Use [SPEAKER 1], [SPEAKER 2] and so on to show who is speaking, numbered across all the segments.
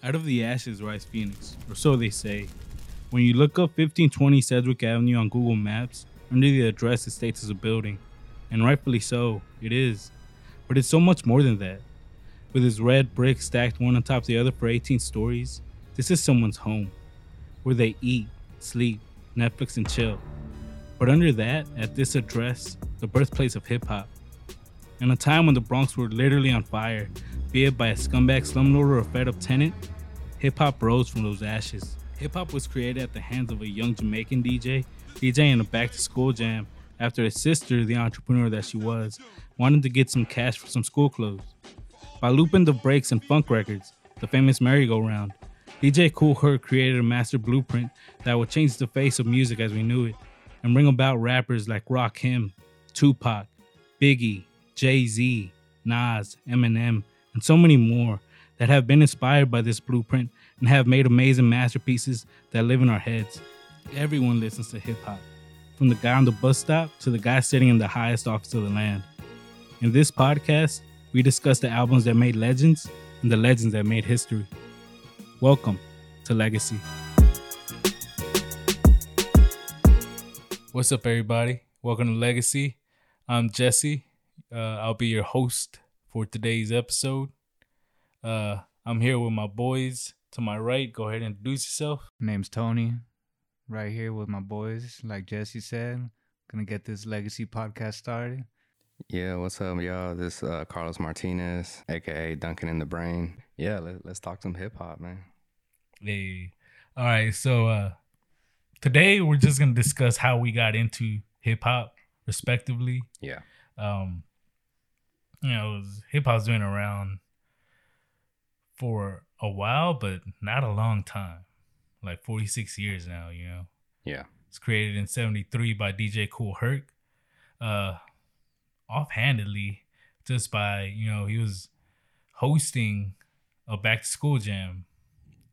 [SPEAKER 1] Out of the ashes rise Phoenix, or so they say. When you look up 1520 Sedgwick Avenue on Google Maps, under the address it states as a building. And rightfully so, it is. But it's so much more than that. With its red bricks stacked one on top of the other for 18 stories, this is someone's home. Where they eat, sleep, Netflix, and chill. But under that, at this address, the birthplace of hip hop. In a time when the Bronx were literally on fire, be it by a scumbag slumlord or fed up tenant, hip hop rose from those ashes. Hip hop was created at the hands of a young Jamaican DJ, DJing a back to school jam after his sister, the entrepreneur that she was, wanted to get some cash for some school clothes. By looping the breaks and funk records, the famous merry-go-round, DJ Kool Herc created a master blueprint that would change the face of music as we knew it and bring about rappers like Rakim, Tupac, Biggie, Jay Z, Nas, Eminem, and so many more that have been inspired by this blueprint and have made amazing masterpieces that live in our heads. Everyone listens to hip hop, from the guy on the bus stop to the guy sitting in the highest office of the land. In this podcast, we discuss the albums that made legends and the legends that made history. Welcome to Legacy. What's up, everybody? Welcome to Legacy. I'm Jesse. Uh, I'll be your host for today's episode. Uh, I'm here with my boys. To my right, go ahead and introduce yourself.
[SPEAKER 2] Name's Tony. Right here with my boys, like Jesse said. Gonna get this legacy podcast started.
[SPEAKER 3] Yeah, what's up, y'all? This uh, Carlos Martinez, aka Duncan in the Brain. Yeah, let, let's talk some hip hop, man.
[SPEAKER 1] Hey, all right. So uh, today we're just gonna discuss how we got into hip hop, respectively.
[SPEAKER 3] Yeah.
[SPEAKER 1] Um, you know, hip hop's been around for a while, but not a long time. Like 46 years now, you know.
[SPEAKER 3] Yeah.
[SPEAKER 1] It's created in 73 by DJ Kool Herc. Uh offhandedly, just by, you know, he was hosting a back to school jam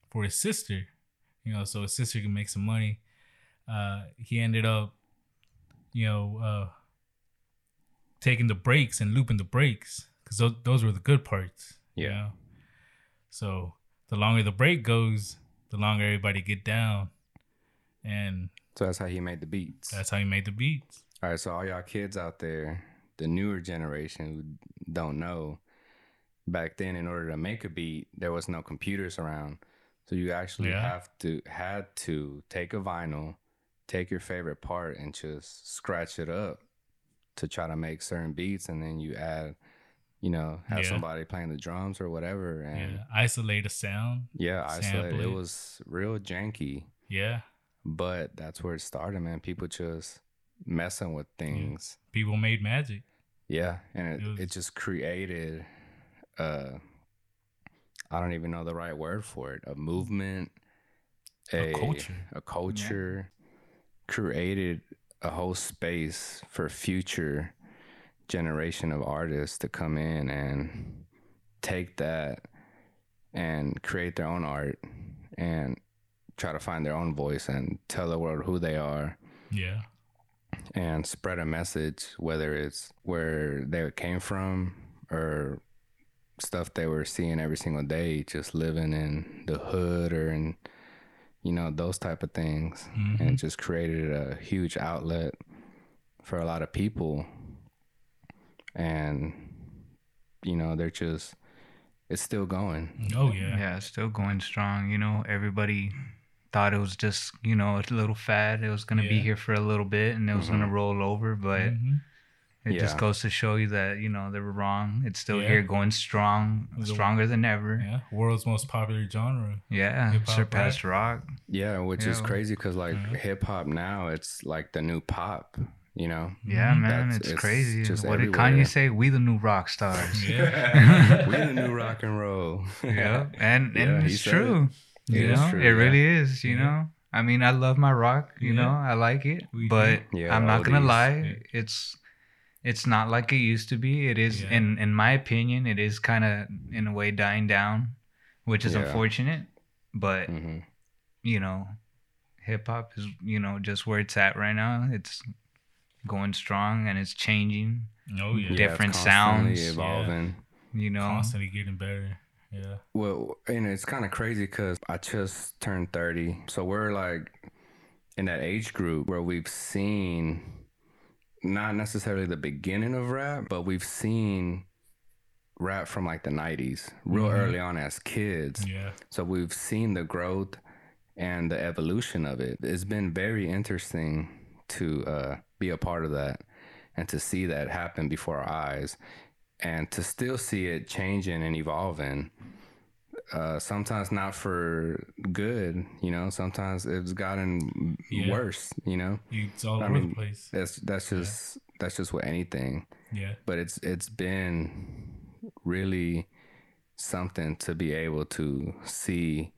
[SPEAKER 1] for his sister, you know, so his sister can make some money. Uh he ended up, you know, uh taking the breaks and looping the breaks because those, those were the good parts. you
[SPEAKER 3] Yeah.
[SPEAKER 1] know? So the longer the break goes, the longer everybody get down, and
[SPEAKER 3] So that's how he made the beats.
[SPEAKER 1] that's how he made the beats.
[SPEAKER 3] All right, so all y'all kids out there, the newer generation who don't know, back then, in order to make a beat, there was no computers around. So you actually
[SPEAKER 1] Yeah.
[SPEAKER 3] have to had to take a vinyl, take your favorite part, and just scratch it up to try to make certain beats, and then you add, you know, have
[SPEAKER 1] Yeah.
[SPEAKER 3] somebody playing the drums or whatever, and
[SPEAKER 1] Yeah, isolate a sound.
[SPEAKER 3] yeah, isolate. It
[SPEAKER 1] it.
[SPEAKER 3] was real janky.
[SPEAKER 1] Yeah,
[SPEAKER 3] But that's where it started, man. People just messing with things.
[SPEAKER 1] people made magic.
[SPEAKER 3] Yeah. And it,
[SPEAKER 1] It
[SPEAKER 3] it, just created uh I don't even know the right word for it. A movement,
[SPEAKER 1] A culture.
[SPEAKER 3] A culture created a whole space for future generation of artists to come in and take that and create their own art and try to find their own voice and tell the world who they are
[SPEAKER 1] Yeah,
[SPEAKER 3] and spread a message, whether it's where they came from or stuff they were seeing every single day, just living in the hood or in, you know, those type of things.
[SPEAKER 1] Mhm.
[SPEAKER 3] And just created a huge outlet for a lot of people. And, you know, they're just, it's still going.
[SPEAKER 1] oh yeah,
[SPEAKER 2] Yeah, it's still going strong. You know, everybody thought it was just, you know, a little fad. It was gonna be here for a little bit and it was gonna roll over, but
[SPEAKER 1] Mhm.
[SPEAKER 2] it just goes to show you that, you know, they were wrong. It's still
[SPEAKER 1] Yeah.
[SPEAKER 2] here going strong,
[SPEAKER 1] The-
[SPEAKER 2] stronger than ever.
[SPEAKER 1] yeah. World's most popular genre.
[SPEAKER 2] Yeah,
[SPEAKER 1] Hip-hop,
[SPEAKER 2] surpassed rock.
[SPEAKER 3] Yeah, which is crazy because, like, hip hop now, it's like the new pop, you know?
[SPEAKER 2] Yeah,
[SPEAKER 1] Mhm.
[SPEAKER 2] man, it's,
[SPEAKER 3] it's
[SPEAKER 2] crazy.
[SPEAKER 3] just
[SPEAKER 2] What did. Kanye say? We the new rock stars.
[SPEAKER 1] Yeah,
[SPEAKER 3] we the new rock and roll.
[SPEAKER 2] yeah, and and
[SPEAKER 3] he
[SPEAKER 2] it's true.
[SPEAKER 3] It
[SPEAKER 2] You
[SPEAKER 3] is
[SPEAKER 2] know,
[SPEAKER 3] true,
[SPEAKER 2] it
[SPEAKER 3] yeah.
[SPEAKER 2] really is. You
[SPEAKER 1] Yeah.
[SPEAKER 2] know, I mean, I love my rock. You
[SPEAKER 1] Yeah.
[SPEAKER 2] know, I like it,
[SPEAKER 1] We
[SPEAKER 2] but
[SPEAKER 3] Yeah,
[SPEAKER 2] I'm not gonna
[SPEAKER 3] oldies.
[SPEAKER 2] lie.
[SPEAKER 1] Yeah.
[SPEAKER 2] It's it's not like it used to be. It is,
[SPEAKER 1] Yeah.
[SPEAKER 2] in in my opinion, it is kind of in a way dying down, which is
[SPEAKER 3] Yeah.
[SPEAKER 2] unfortunate. But
[SPEAKER 3] hmm
[SPEAKER 2] you know, hip hop is you know just where it's at right now. It's going strong and it's changing.
[SPEAKER 1] oh yeah,
[SPEAKER 2] Different
[SPEAKER 3] it's constantly
[SPEAKER 2] sounds.
[SPEAKER 3] evolving.
[SPEAKER 2] You know,
[SPEAKER 1] constantly getting better. Yeah.
[SPEAKER 3] Well, and it's kind of crazy because I just turned 30. So we're like in that age group where we've seen not necessarily the beginning of rap, but we've seen rap from like the 90s, real
[SPEAKER 1] Mhm.
[SPEAKER 3] early on as kids.
[SPEAKER 1] Yeah.
[SPEAKER 3] So we've seen the growth and the evolution of it. It's been very interesting to uh, be a part of that and to see that happen before our eyes and to still see it changing and evolving. Uh, sometimes not for good, you know. Sometimes it's gotten
[SPEAKER 1] Yeah.
[SPEAKER 3] worse, you know.
[SPEAKER 1] It's all
[SPEAKER 3] I
[SPEAKER 1] over
[SPEAKER 3] mean,
[SPEAKER 1] the place.
[SPEAKER 3] That's that's just that's just with anything
[SPEAKER 1] Yeah.
[SPEAKER 3] but it's it's been really something to be able to see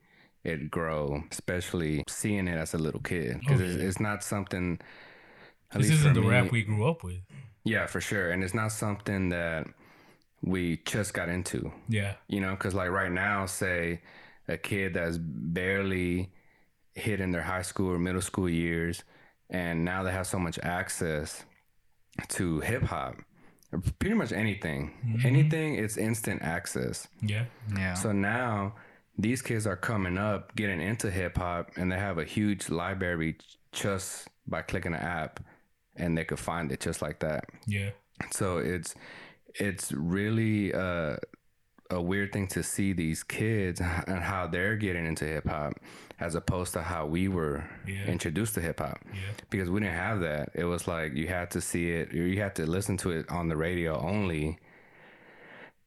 [SPEAKER 3] it grow, especially seeing it as a little kid because
[SPEAKER 1] Oh,
[SPEAKER 3] it's, it's not something. At
[SPEAKER 1] This
[SPEAKER 3] least
[SPEAKER 1] isn't
[SPEAKER 3] for
[SPEAKER 1] the
[SPEAKER 3] me,
[SPEAKER 1] rap we grew up with.
[SPEAKER 3] yeah, for sure, and it's not something that we just got into.
[SPEAKER 1] Yeah.
[SPEAKER 3] You know, because like right now, say a kid that's barely hit in their high school or middle school years, and now they have so much access to hip hop, pretty much anything, mm-hmm. anything, it's instant access.
[SPEAKER 1] Yeah.
[SPEAKER 2] Yeah.
[SPEAKER 3] So now these kids are coming up, getting into hip hop, and they have a huge library just by clicking an app, and they could find it just like that.
[SPEAKER 1] Yeah.
[SPEAKER 3] So it's it's really uh, a weird thing to see these kids and how they're getting into hip hop, as opposed to how we were
[SPEAKER 1] Yeah.
[SPEAKER 3] introduced to hip hop.
[SPEAKER 1] Yeah.
[SPEAKER 3] Because we didn't have that. It was like you had to see it, or you had to listen to it on the radio only.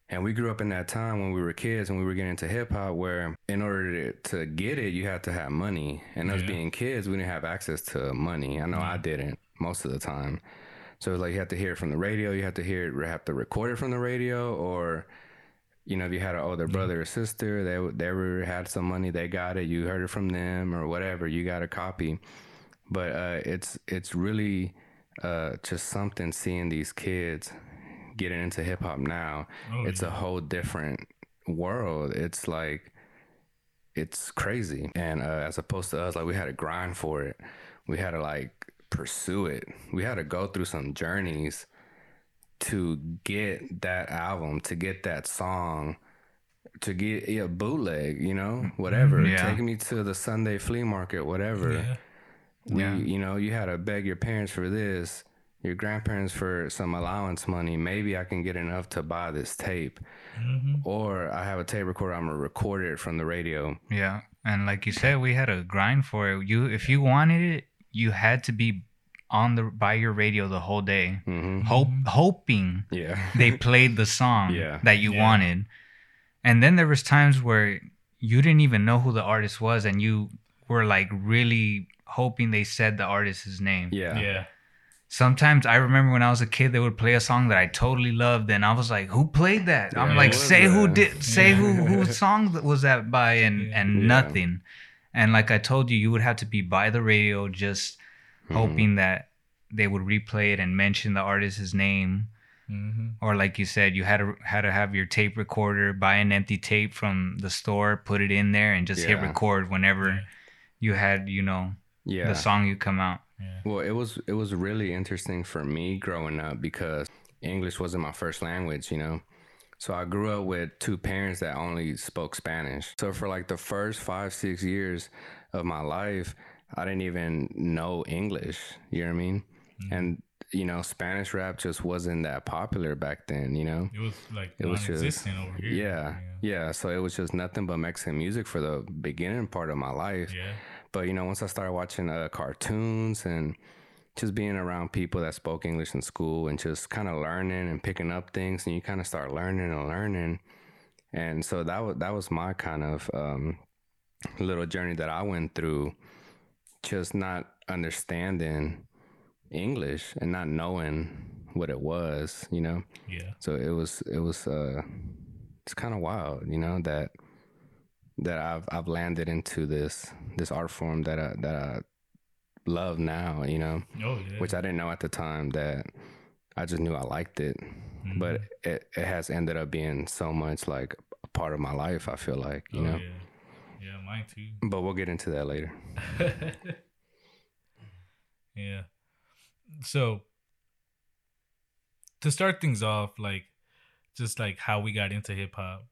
[SPEAKER 3] And we grew up in that time when we were kids and we were getting into hip hop, where in order to, to get it, you had to have money. And us
[SPEAKER 1] Yeah.
[SPEAKER 3] being kids, we didn't have access to money. I know I didn't most of the time. So like you have to hear it from the radio, you have to hear it, have to record it from the radio, or you know, if you had an older brother or sister, they they were had some money, they got it, you heard it from them or whatever, you got a copy. But uh, it's it's really uh, just something seeing these kids getting into hip hop now.
[SPEAKER 1] Oh,
[SPEAKER 3] it's
[SPEAKER 1] yeah.
[SPEAKER 3] a whole different world. It's like it's crazy, and uh, as opposed to us, like we had to grind for it. We had to like pursue it. We had to go through some journeys to get that album, to get that song, to get a bootleg, you know, whatever.
[SPEAKER 2] Yeah.
[SPEAKER 3] Take me to the Sunday flea market, whatever.
[SPEAKER 1] Yeah.
[SPEAKER 3] We,
[SPEAKER 2] Yeah.
[SPEAKER 3] you know, you had to beg your parents for this, your grandparents for some allowance money. Maybe I can get enough to buy this tape,
[SPEAKER 1] Mm-hmm.
[SPEAKER 3] or I have a tape recorder. I'm gonna record it from the radio.
[SPEAKER 2] Yeah, and like you said, we had to grind for it. You, if you wanted it, you had to be on the by your radio the whole day,
[SPEAKER 3] hmm
[SPEAKER 2] hope hoping
[SPEAKER 3] Yeah.
[SPEAKER 2] they played the song
[SPEAKER 3] Yeah.
[SPEAKER 2] that you
[SPEAKER 1] Yeah.
[SPEAKER 2] wanted. And then there was times where you didn't even know who the artist was, and you were like really hoping they said the artist's name.
[SPEAKER 3] yeah.
[SPEAKER 1] Yeah.
[SPEAKER 2] Sometimes I remember when I was a kid, they would play a song that I totally loved, and I was like, "Who played that?" I'm like,
[SPEAKER 3] what was
[SPEAKER 2] "Say who did, say
[SPEAKER 1] Yeah.
[SPEAKER 2] who whose song that was that by?" And and
[SPEAKER 3] Yeah.
[SPEAKER 2] nothing. And like I told you, you would have to be by the radio, just
[SPEAKER 3] Mhm.
[SPEAKER 2] hoping that they would replay it and mention the artist's name,
[SPEAKER 1] Mm-hmm.
[SPEAKER 2] or like you said, you had to had to have your tape recorder, buy an empty tape from the store, put it in there, and just hit record whenever
[SPEAKER 1] Yeah.
[SPEAKER 2] you had, you know,
[SPEAKER 3] Yeah.
[SPEAKER 2] the song you come out.
[SPEAKER 1] Yeah.
[SPEAKER 3] Well, it was it was really interesting for me growing up because English wasn't my first language, you know. So I grew up with two parents that only spoke Spanish. So for like the first five six years of my life, I didn't even know English. You know what I mean? And you know, Spanish rap just wasn't that popular back then. You know.
[SPEAKER 1] It was like
[SPEAKER 3] It was just-
[SPEAKER 1] over here.
[SPEAKER 3] Yeah, yeah. So it was just nothing but Mexican music for the beginning part of my life.
[SPEAKER 1] Yeah.
[SPEAKER 3] But you know, once I started watching uh, cartoons and just being around people that spoke English in school and just kind of learning and picking up things, and you kind of start learning and learning. And so that was that was my kind of um, little journey that I went through, just not understanding English and not knowing what it was, you know.
[SPEAKER 1] Yeah.
[SPEAKER 3] So it was it was uh, it's kind of wild, you know that that I've I've landed into this this art form that I that I love now, you know,
[SPEAKER 1] Oh yeah.
[SPEAKER 3] which I didn't know at the time that I just knew I liked it,
[SPEAKER 1] Mhm.
[SPEAKER 3] but it it has ended up being so much like a part of my life. I feel like you
[SPEAKER 1] oh,
[SPEAKER 3] know,
[SPEAKER 1] Yeah. Yeah, mine too.
[SPEAKER 3] but we'll get into that later.
[SPEAKER 1] yeah. So to start things off, like just like how we got into hip hop.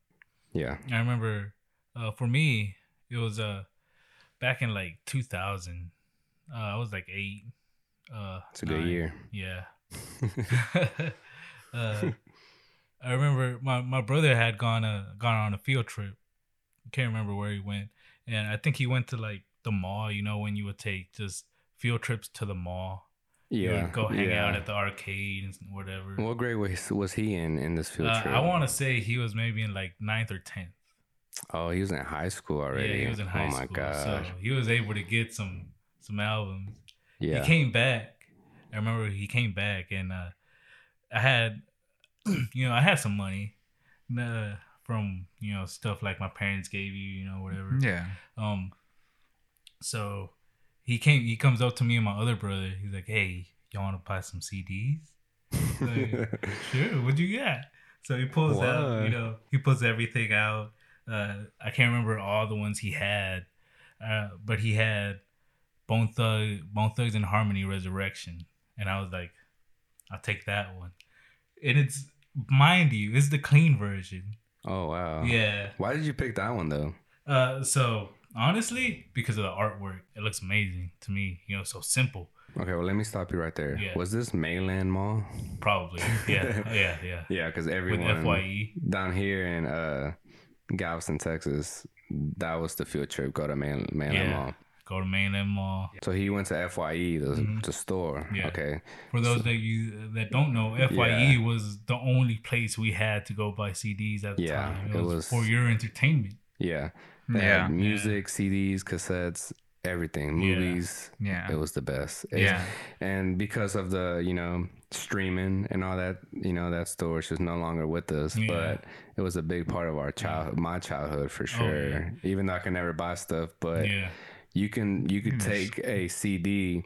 [SPEAKER 3] Yeah.
[SPEAKER 1] I remember uh, for me, it was uh back in like 2000. Uh, I was like eight. Uh,
[SPEAKER 3] It's a good year.
[SPEAKER 1] Yeah. uh, I remember my, my brother had gone uh, gone on a field trip. Can't remember where he went, and I think he went to like the mall. You know, when you would take just field trips to the mall,
[SPEAKER 3] Yeah.
[SPEAKER 1] go hang
[SPEAKER 3] yeah.
[SPEAKER 1] out at the arcade and whatever.
[SPEAKER 3] What grade was was he in in this field
[SPEAKER 1] Uh,
[SPEAKER 3] trip?
[SPEAKER 1] I want to say he was maybe in like ninth or tenth.
[SPEAKER 3] Oh, he was in high school already.
[SPEAKER 1] Yeah, he was in high
[SPEAKER 3] oh
[SPEAKER 1] school.
[SPEAKER 3] my gosh.
[SPEAKER 1] So he was able to get some some albums.
[SPEAKER 3] yeah.
[SPEAKER 1] He came back. I remember he came back and uh I had you know, I had some money uh, from, you know, stuff like my parents gave you, you know, whatever.
[SPEAKER 2] Yeah.
[SPEAKER 1] Um so he came he comes up to me and my other brother. He's like, "Hey, y'all want to buy some CDs?" Like, sure. What you got? So he pulls out, you know, he pulls everything out. Uh, I can't remember all the ones he had, uh, but he had Bone Thug, Bone Thugs-n-Harmony Resurrection, and I was like, I'll take that one. And it's mind you, it's the clean version.
[SPEAKER 3] oh wow.
[SPEAKER 1] Yeah.
[SPEAKER 3] Why did you pick that one though?
[SPEAKER 1] Uh, so honestly, because of the artwork, it looks amazing to me. You know, so simple.
[SPEAKER 3] Okay, well let me stop you right there.
[SPEAKER 1] Yeah.
[SPEAKER 3] Was this Mainland Mall?
[SPEAKER 1] Probably. Yeah. yeah. Yeah.
[SPEAKER 3] Yeah, because
[SPEAKER 1] With
[SPEAKER 3] everyone
[SPEAKER 1] FYE.
[SPEAKER 3] down here in uh Galveston, Texas, that was the field trip. Go to Man- Mainland
[SPEAKER 1] Yeah.
[SPEAKER 3] Mall.
[SPEAKER 1] Go to Mainland Mall.
[SPEAKER 3] So he went to FYE, the,
[SPEAKER 1] Mhm.
[SPEAKER 3] the store.
[SPEAKER 1] Yeah.
[SPEAKER 3] Okay.
[SPEAKER 1] For those that you that don't know, FYE was the only place we had to go buy CDs at the
[SPEAKER 3] Yeah,
[SPEAKER 1] time. It,
[SPEAKER 3] it
[SPEAKER 1] was,
[SPEAKER 3] was-
[SPEAKER 1] for your entertainment.
[SPEAKER 3] Yeah. They
[SPEAKER 2] Yeah.
[SPEAKER 3] had music, CDs, cassettes, everything, movies.
[SPEAKER 2] Yeah.
[SPEAKER 3] It was the best. It's-
[SPEAKER 2] Yeah.
[SPEAKER 3] And because of the, you know, streaming and all that, you know, that store is just no longer with us.
[SPEAKER 1] Yeah.
[SPEAKER 3] But it was a big part of our childhood, my childhood for sure.
[SPEAKER 1] Oh, yeah.
[SPEAKER 3] Even though I can never buy stuff, but
[SPEAKER 1] yeah.
[SPEAKER 3] You can you could hmm,
[SPEAKER 2] Yes.
[SPEAKER 3] take a CD,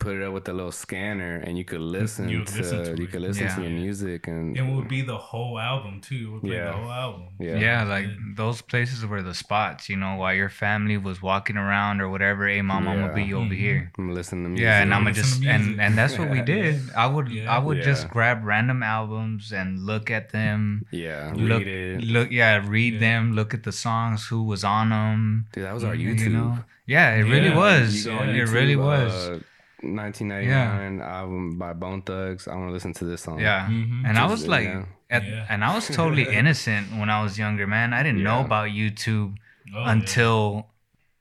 [SPEAKER 3] put it up with a little scanner, and you could listen
[SPEAKER 1] You
[SPEAKER 3] to,
[SPEAKER 1] listen to
[SPEAKER 3] you could listen
[SPEAKER 2] Yeah.
[SPEAKER 3] to your music and
[SPEAKER 1] It would be the whole album too. It would play
[SPEAKER 3] Yeah.
[SPEAKER 1] the whole album.
[SPEAKER 3] Yeah.
[SPEAKER 2] Yeah. like those places were the spots, you know, while your family was walking around or whatever. Hey, mom, I'm gonna be
[SPEAKER 3] Yeah.
[SPEAKER 2] over
[SPEAKER 1] Mhm.
[SPEAKER 2] here.
[SPEAKER 3] I'm listening to music.
[SPEAKER 2] Yeah, and I'm gonna just and and that's what we did. I would
[SPEAKER 1] Yeah.
[SPEAKER 2] I would just grab random albums and look at them.
[SPEAKER 3] yeah,
[SPEAKER 2] Look,
[SPEAKER 3] read it.
[SPEAKER 2] look, yeah, read
[SPEAKER 1] Yeah.
[SPEAKER 2] them. Look at the songs, who was on them.
[SPEAKER 3] Dude, that was our YouTube.
[SPEAKER 2] You know, yeah, it really was.
[SPEAKER 3] You
[SPEAKER 2] It
[SPEAKER 3] YouTube,
[SPEAKER 2] really was.
[SPEAKER 3] Uh, 1999 album by Bone Thugs. I want to listen to this song.
[SPEAKER 2] Yeah,
[SPEAKER 1] Mhm.
[SPEAKER 2] and I was
[SPEAKER 3] you
[SPEAKER 2] like,
[SPEAKER 3] know.
[SPEAKER 2] at,
[SPEAKER 1] Yeah.
[SPEAKER 2] and I was totally innocent when I was younger, man. I didn't know about YouTube
[SPEAKER 1] Oh, yeah.
[SPEAKER 2] until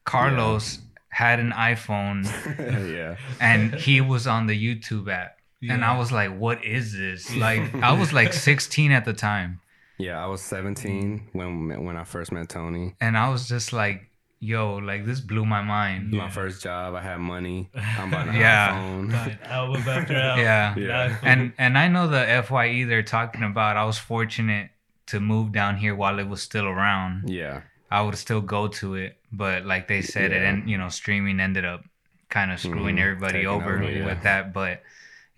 [SPEAKER 2] Carlos had an iPhone
[SPEAKER 3] yeah.
[SPEAKER 2] and he was on the YouTube app. And I was like, what is this? Like, I was like 16 at the time.
[SPEAKER 3] Yeah, I was 17 when when I first met Tony.
[SPEAKER 2] And I was just like, yo, like, this blew my mind.
[SPEAKER 3] My first job, I had money. I'm buying an
[SPEAKER 2] Yeah.
[SPEAKER 3] iPhone.
[SPEAKER 1] Buying album after album.
[SPEAKER 2] Yeah.
[SPEAKER 3] Yeah.
[SPEAKER 2] And and I know the FYE they're talking about. I was fortunate to move down here while it was still around.
[SPEAKER 3] Yeah,
[SPEAKER 2] I would still go to it, but like they said, it and you know, streaming ended up kind of screwing
[SPEAKER 3] Mhm.
[SPEAKER 2] everybody
[SPEAKER 3] Taking
[SPEAKER 2] over
[SPEAKER 3] over, yeah.
[SPEAKER 2] with that. But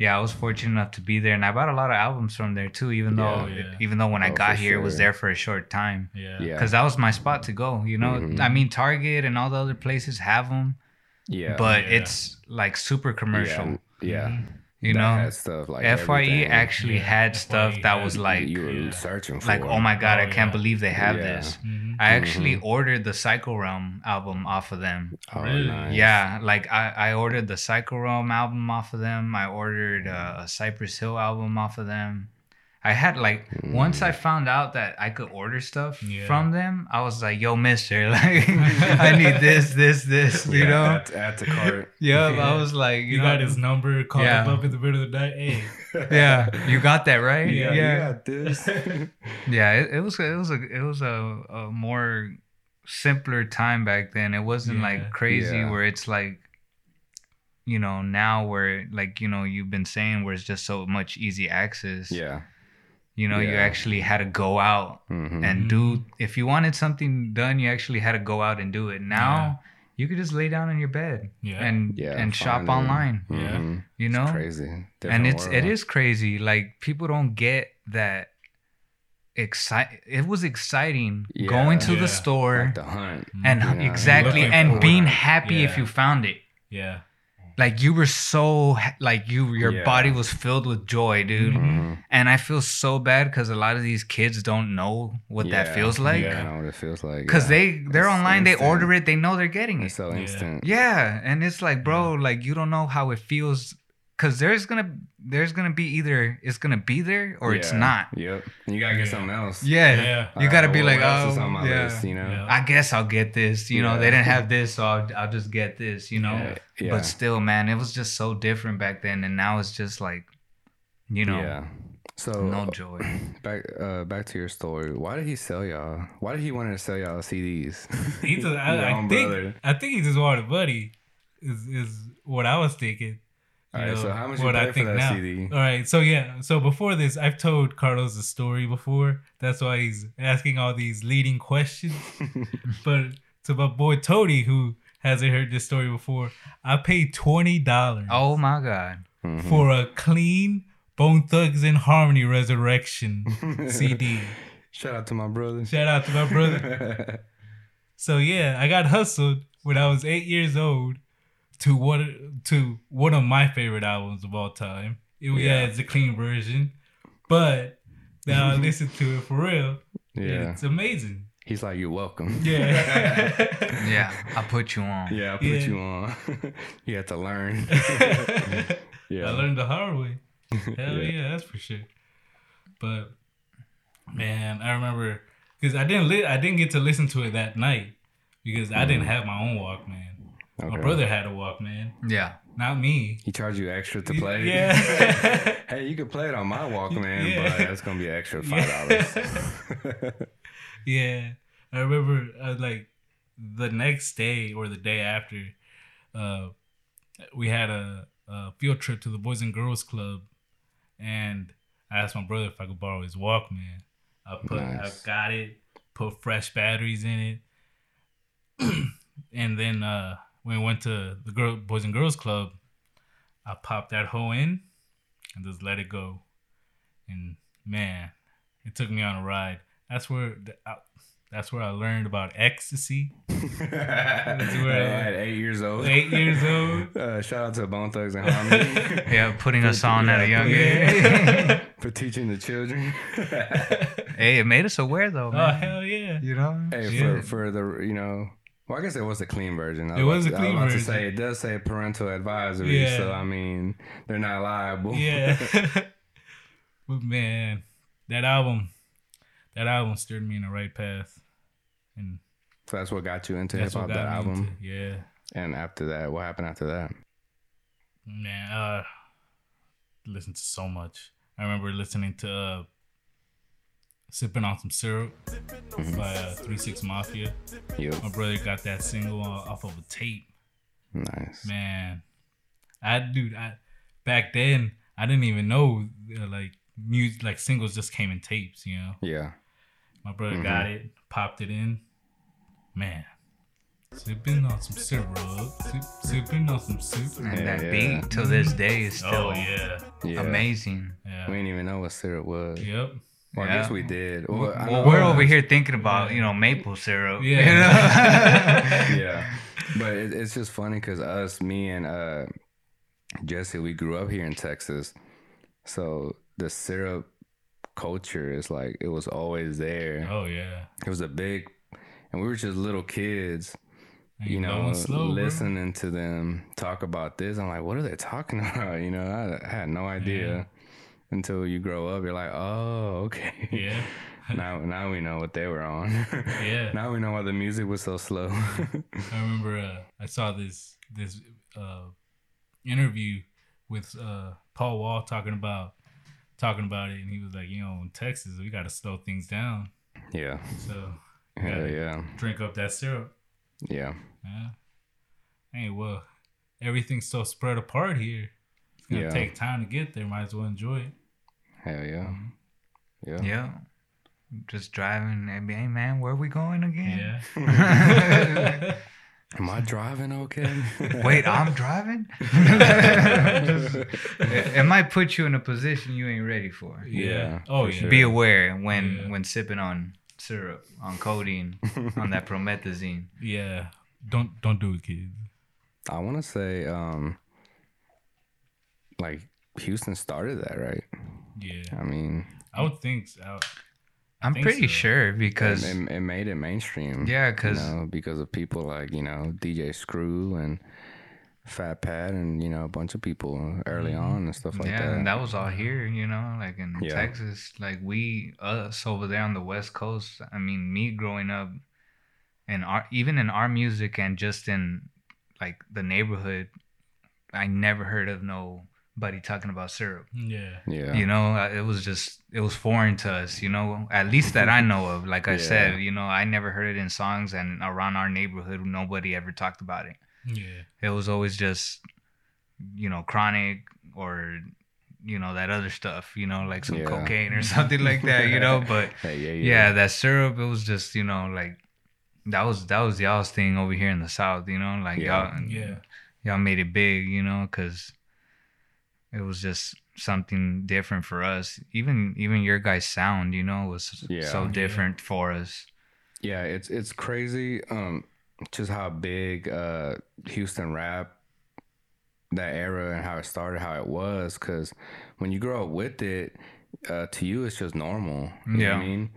[SPEAKER 2] yeah, I was fortunate enough to be there, and I bought a lot of albums from there too. Even though,
[SPEAKER 1] Yeah. Yeah.
[SPEAKER 2] even though when I
[SPEAKER 3] Oh,
[SPEAKER 2] got
[SPEAKER 3] for
[SPEAKER 2] here, it was there for a short time,
[SPEAKER 1] Yeah.
[SPEAKER 3] yeah,
[SPEAKER 2] because that was my spot to go. You know,
[SPEAKER 3] Mhm.
[SPEAKER 2] I mean, Target and all the other places have them,
[SPEAKER 3] yeah.
[SPEAKER 2] but
[SPEAKER 1] Yeah.
[SPEAKER 2] it's like super commercial.
[SPEAKER 3] Yeah, yeah.
[SPEAKER 2] You know,
[SPEAKER 3] had stuff like
[SPEAKER 2] FYE
[SPEAKER 3] everything
[SPEAKER 2] actually
[SPEAKER 1] Yeah,
[SPEAKER 2] had stuff
[SPEAKER 1] FYE
[SPEAKER 2] that was like,
[SPEAKER 3] you were
[SPEAKER 1] Yeah.
[SPEAKER 3] searching for.
[SPEAKER 2] like, oh my god,
[SPEAKER 1] Oh,
[SPEAKER 2] I can't
[SPEAKER 1] yeah.
[SPEAKER 2] believe they have
[SPEAKER 3] Yeah.
[SPEAKER 2] this.
[SPEAKER 1] Mhm.
[SPEAKER 2] I actually
[SPEAKER 3] Mhm.
[SPEAKER 2] ordered the Psycho Realm album off of them.
[SPEAKER 3] Oh,
[SPEAKER 1] Really?
[SPEAKER 3] nice.
[SPEAKER 2] Yeah, like I, I ordered the Psycho Realm album off of them. I ordered uh, a Cypress Hill album off of them. I had like once I mm. found out that I could order stuff
[SPEAKER 1] Yeah.
[SPEAKER 2] from them, I was like, "Yo, Mister, like I need this, this, this," you
[SPEAKER 3] Yeah,
[SPEAKER 2] know?
[SPEAKER 3] add, add to cart.
[SPEAKER 2] Yeah,
[SPEAKER 1] Yeah.
[SPEAKER 2] I was like,
[SPEAKER 1] You
[SPEAKER 2] you,
[SPEAKER 1] got his number, called
[SPEAKER 2] Yeah.
[SPEAKER 1] him up in the middle of the night. Hey,
[SPEAKER 2] yeah, you got that right.
[SPEAKER 1] Yeah,
[SPEAKER 2] yeah,
[SPEAKER 3] you got this.
[SPEAKER 2] yeah. It, it was it was a it was a, a more simpler time back then. It wasn't
[SPEAKER 1] Yeah.
[SPEAKER 2] like crazy
[SPEAKER 3] Yeah.
[SPEAKER 2] where it's like you know now where like you know you've been saying where it's just so much easy access.
[SPEAKER 3] yeah.
[SPEAKER 2] You know you actually had to go out
[SPEAKER 3] Mhm.
[SPEAKER 2] and do if you wanted something done you actually had to go out and do it. Now you could just lay down in your bed
[SPEAKER 1] Yeah.
[SPEAKER 2] and
[SPEAKER 3] yeah,
[SPEAKER 2] and shop
[SPEAKER 3] it.
[SPEAKER 2] online.
[SPEAKER 1] Yeah.
[SPEAKER 3] Mhm.
[SPEAKER 2] You
[SPEAKER 3] It's
[SPEAKER 2] know?
[SPEAKER 3] crazy.
[SPEAKER 2] and
[SPEAKER 3] Different
[SPEAKER 2] it's
[SPEAKER 3] world.
[SPEAKER 2] is crazy like people don't get that excite it was exciting
[SPEAKER 3] Yeah.
[SPEAKER 2] going to
[SPEAKER 1] Yeah.
[SPEAKER 2] the store
[SPEAKER 3] like the hunt.
[SPEAKER 2] and
[SPEAKER 3] you
[SPEAKER 2] exactly
[SPEAKER 1] looking
[SPEAKER 2] and being
[SPEAKER 1] it.
[SPEAKER 2] happy if you found it
[SPEAKER 1] yeah.
[SPEAKER 2] Like you were so like you your
[SPEAKER 3] Yeah.
[SPEAKER 2] body was filled with joy, dude.
[SPEAKER 3] Mhm.
[SPEAKER 2] And I feel so bad because a lot of these kids don't know what that feels like.
[SPEAKER 3] I know what it feels like.
[SPEAKER 2] Because
[SPEAKER 3] yeah.
[SPEAKER 2] they they're
[SPEAKER 3] It's
[SPEAKER 2] online, they order it, they know they're getting
[SPEAKER 3] It's
[SPEAKER 2] it.
[SPEAKER 3] so
[SPEAKER 1] Yeah.
[SPEAKER 3] instant.
[SPEAKER 2] Yeah, and it's like, bro, like you don't know how it feels. Cause there's gonna there's gonna be either it's gonna be there or it's not.
[SPEAKER 3] Yep. You gotta get
[SPEAKER 1] Yeah.
[SPEAKER 3] something else.
[SPEAKER 2] Yeah,
[SPEAKER 1] Yeah.
[SPEAKER 2] you gotta
[SPEAKER 3] Uh,
[SPEAKER 2] be
[SPEAKER 3] what
[SPEAKER 2] like,
[SPEAKER 3] else is
[SPEAKER 2] oh,
[SPEAKER 3] on my
[SPEAKER 2] yeah.
[SPEAKER 3] list, you know.
[SPEAKER 1] Yeah.
[SPEAKER 2] I guess I'll get this. You know, they didn't have this, so I'll, I'll just get this. You know,
[SPEAKER 3] Yeah. Yeah.
[SPEAKER 2] but still, man, it was just so different back then, and now it's just like, you know,
[SPEAKER 3] yeah. So
[SPEAKER 2] no joy.
[SPEAKER 3] back uh back to your story. Why did he sell y'all? Why did he want to sell y'all CDs?
[SPEAKER 1] He just, I, I think
[SPEAKER 3] brother.
[SPEAKER 1] I think he just wanted money. Is is what I was thinking. You
[SPEAKER 3] All right,
[SPEAKER 1] know,
[SPEAKER 3] so how much you
[SPEAKER 1] what I
[SPEAKER 3] pay for
[SPEAKER 1] think
[SPEAKER 3] that
[SPEAKER 1] now.
[SPEAKER 3] CD?
[SPEAKER 1] All right, so yeah, so before this, I've told Carlos the story before. That's why he's asking all these leading questions. but to my boy Tony, who hasn't heard this story before, I paid twenty dollars
[SPEAKER 2] Oh my god.
[SPEAKER 3] Mhm.
[SPEAKER 1] for a clean Bone Thugs-n-Harmony Resurrection CD.
[SPEAKER 3] Shout out to my brother.
[SPEAKER 1] Shout out to my brother. So yeah, I got hustled when I was eight years old to one to one of my favorite albums of all time. It, yeah.
[SPEAKER 3] Yeah.
[SPEAKER 1] it's a clean version, but now I listen to it for real.
[SPEAKER 3] yeah.
[SPEAKER 1] it's amazing.
[SPEAKER 3] He's like, you're welcome.
[SPEAKER 1] Yeah.
[SPEAKER 2] Yeah, I put you on.
[SPEAKER 3] yeah, I put
[SPEAKER 1] Yeah.
[SPEAKER 3] you on. you have to learn. yeah.
[SPEAKER 1] I learned the hard way. Hell
[SPEAKER 3] Yeah.
[SPEAKER 1] yeah. that's for sure. But man, I remember because I didn't li- I didn't get to listen to it that night because I didn't mm. have my own Walkman. My
[SPEAKER 3] Mm.
[SPEAKER 1] Brother had a Walkman,
[SPEAKER 2] Yeah.
[SPEAKER 1] not me.
[SPEAKER 3] He charged you extra to play.
[SPEAKER 1] Yeah.
[SPEAKER 3] hey, you could play it on my Walkman,
[SPEAKER 1] Yeah.
[SPEAKER 3] but that's gonna be an extra five dollars.
[SPEAKER 1] Yeah, I remember uh, like the next day or the day after, uh, we had a, a field trip to the Boys and Girls Club, and I asked my brother if I could borrow his Walkman. I put,
[SPEAKER 3] Nice.
[SPEAKER 1] I got it, put fresh batteries in it, and then uh, when we went to the girl Boys and Girls Club, I popped that hoe in and just let it go, and man, it took me on a ride. That's where the- I, that's where I learned about ecstasy.
[SPEAKER 3] At
[SPEAKER 1] where-
[SPEAKER 3] at eight years old.
[SPEAKER 1] Eight years old.
[SPEAKER 3] Uh, shout out to Bone Thugs-n-Harmony.
[SPEAKER 2] Yeah, putting us on at a young age.
[SPEAKER 3] For teaching the children.
[SPEAKER 2] hey, it made us aware though,
[SPEAKER 1] Oh
[SPEAKER 2] man.
[SPEAKER 1] hell yeah!
[SPEAKER 2] You know?
[SPEAKER 3] hey,
[SPEAKER 1] Yeah.
[SPEAKER 3] for, for the, you know, well, I guess it was a clean version. I
[SPEAKER 1] It was
[SPEAKER 3] about
[SPEAKER 1] a
[SPEAKER 3] to- I
[SPEAKER 1] clean
[SPEAKER 3] about
[SPEAKER 1] version.
[SPEAKER 3] to say, it does say parental advisory,
[SPEAKER 1] Yeah.
[SPEAKER 3] so I mean, they're not liable.
[SPEAKER 1] Yeah. but man, that album, that album steered me in the right path, and
[SPEAKER 3] so that's what got you into hip hop. that album.
[SPEAKER 1] into. Yeah,
[SPEAKER 3] And after that, what happened after that?
[SPEAKER 1] man. Uh, listened to so much. I remember listening to uh, "Sipping on Some Syrup" by uh, Three Six Mafia.
[SPEAKER 3] Yep.
[SPEAKER 1] My brother got that single off of a tape.
[SPEAKER 3] Nice.
[SPEAKER 1] Man, I dude, I back then I didn't even know uh, like music like singles just came in tapes. You know,
[SPEAKER 3] Yeah.
[SPEAKER 1] my brother
[SPEAKER 3] Mhm.
[SPEAKER 1] got it, popped it in. Man, sipping on some syrup, sip, sipping on some syrup.
[SPEAKER 2] And
[SPEAKER 3] Yeah,
[SPEAKER 2] that
[SPEAKER 3] yeah.
[SPEAKER 2] beat to this day is still
[SPEAKER 1] Oh yeah,
[SPEAKER 3] Yeah.
[SPEAKER 2] amazing.
[SPEAKER 1] yeah,
[SPEAKER 3] We didn't even know what syrup was.
[SPEAKER 1] yep.
[SPEAKER 3] Well, I guess we did. Well,
[SPEAKER 2] Well, we're over here thinking about, you know, maple syrup.
[SPEAKER 1] Yeah.
[SPEAKER 2] you know?
[SPEAKER 3] yeah, but it, it's just funny because us, me and uh, Jesse, we grew up here in Texas, so the syrup culture is like it was always there.
[SPEAKER 1] Oh yeah.
[SPEAKER 3] It was a big, and we were just little kids,
[SPEAKER 1] Ain't
[SPEAKER 3] you know,
[SPEAKER 1] going slow, bro.
[SPEAKER 3] listening to them talk about this. I'm like, what are they talking about? You know, I, I had no idea. Until you grow up, you're like, oh, okay.
[SPEAKER 1] Yeah,
[SPEAKER 3] now, now we know what they were on.
[SPEAKER 1] Yeah.
[SPEAKER 3] Now we know why the music was so slow.
[SPEAKER 1] I remember uh, I saw this this uh, interview with uh, Paul Wall talking about talking about it, and he was like, you know, in Texas we got to slow things down,
[SPEAKER 3] yeah.
[SPEAKER 1] so Yeah.
[SPEAKER 3] yeah.
[SPEAKER 1] drink up that syrup.
[SPEAKER 3] Yeah.
[SPEAKER 1] Yeah. Hey, well, everything's so spread apart here. It's gonna
[SPEAKER 3] Yeah.
[SPEAKER 1] take time to get there. Might as well enjoy it.
[SPEAKER 3] Hell yeah. Yeah.
[SPEAKER 2] yeah. Just driving. and be, Hey, man, where are we going again?
[SPEAKER 1] Yeah.
[SPEAKER 3] Am I driving okay?
[SPEAKER 2] Wait, I'm driving? it, it might put you in a position you ain't ready for.
[SPEAKER 3] Yeah,
[SPEAKER 1] Oh
[SPEAKER 3] for
[SPEAKER 1] yeah.
[SPEAKER 3] sure.
[SPEAKER 2] Be aware when
[SPEAKER 1] Yeah.
[SPEAKER 2] when sipping on syrup, on codeine, on that promethazine.
[SPEAKER 1] Yeah. Don't don't do it, kids.
[SPEAKER 3] I want to say, um, like Houston started that, right?
[SPEAKER 1] Yeah,
[SPEAKER 3] I mean,
[SPEAKER 1] I would think so. I
[SPEAKER 2] I'm
[SPEAKER 1] think
[SPEAKER 2] pretty
[SPEAKER 1] so.
[SPEAKER 2] sure because
[SPEAKER 3] it, it made it mainstream.
[SPEAKER 2] Yeah,
[SPEAKER 3] you
[SPEAKER 2] 'cause-
[SPEAKER 3] know, because of people like you know DJ Screw and Fat Pat and you know a bunch of people early
[SPEAKER 1] Mhm.
[SPEAKER 3] on and stuff like
[SPEAKER 2] yeah,
[SPEAKER 3] that.
[SPEAKER 2] Yeah, and that was all here, you know, like in
[SPEAKER 3] Yeah.
[SPEAKER 2] Texas. Like we us over there on the West Coast. I mean, me growing up, and our even in our music and just in like the neighborhood, I never heard of nobody talking about syrup.
[SPEAKER 1] Yeah,
[SPEAKER 3] yeah,
[SPEAKER 2] You know, uh, it was just it was foreign to us. You know, at least that I know of. Like I
[SPEAKER 3] Yeah.
[SPEAKER 2] said, you know, I never heard it in songs, and around our neighborhood, nobody ever talked about it
[SPEAKER 1] yeah,
[SPEAKER 2] it was always just you know chronic or you know that other stuff you know like some
[SPEAKER 3] Yeah.
[SPEAKER 2] cocaine or something like that you know but
[SPEAKER 3] Hey, yeah,
[SPEAKER 2] yeah that syrup it was just you know like that was that was y'all's thing over here in the south you know like
[SPEAKER 3] Yeah.
[SPEAKER 2] y'all
[SPEAKER 1] yeah.
[SPEAKER 2] y'all made it big you know because it was just something different for us even even your guys sound you know was
[SPEAKER 3] Yeah.
[SPEAKER 2] so
[SPEAKER 1] Yeah.
[SPEAKER 2] different for us
[SPEAKER 3] Yeah, it's it's crazy. Um, just how big uh Houston rap that era and how it started, how it was. Because when you grow up with it, uh, to you it's just normal. You know what I mean.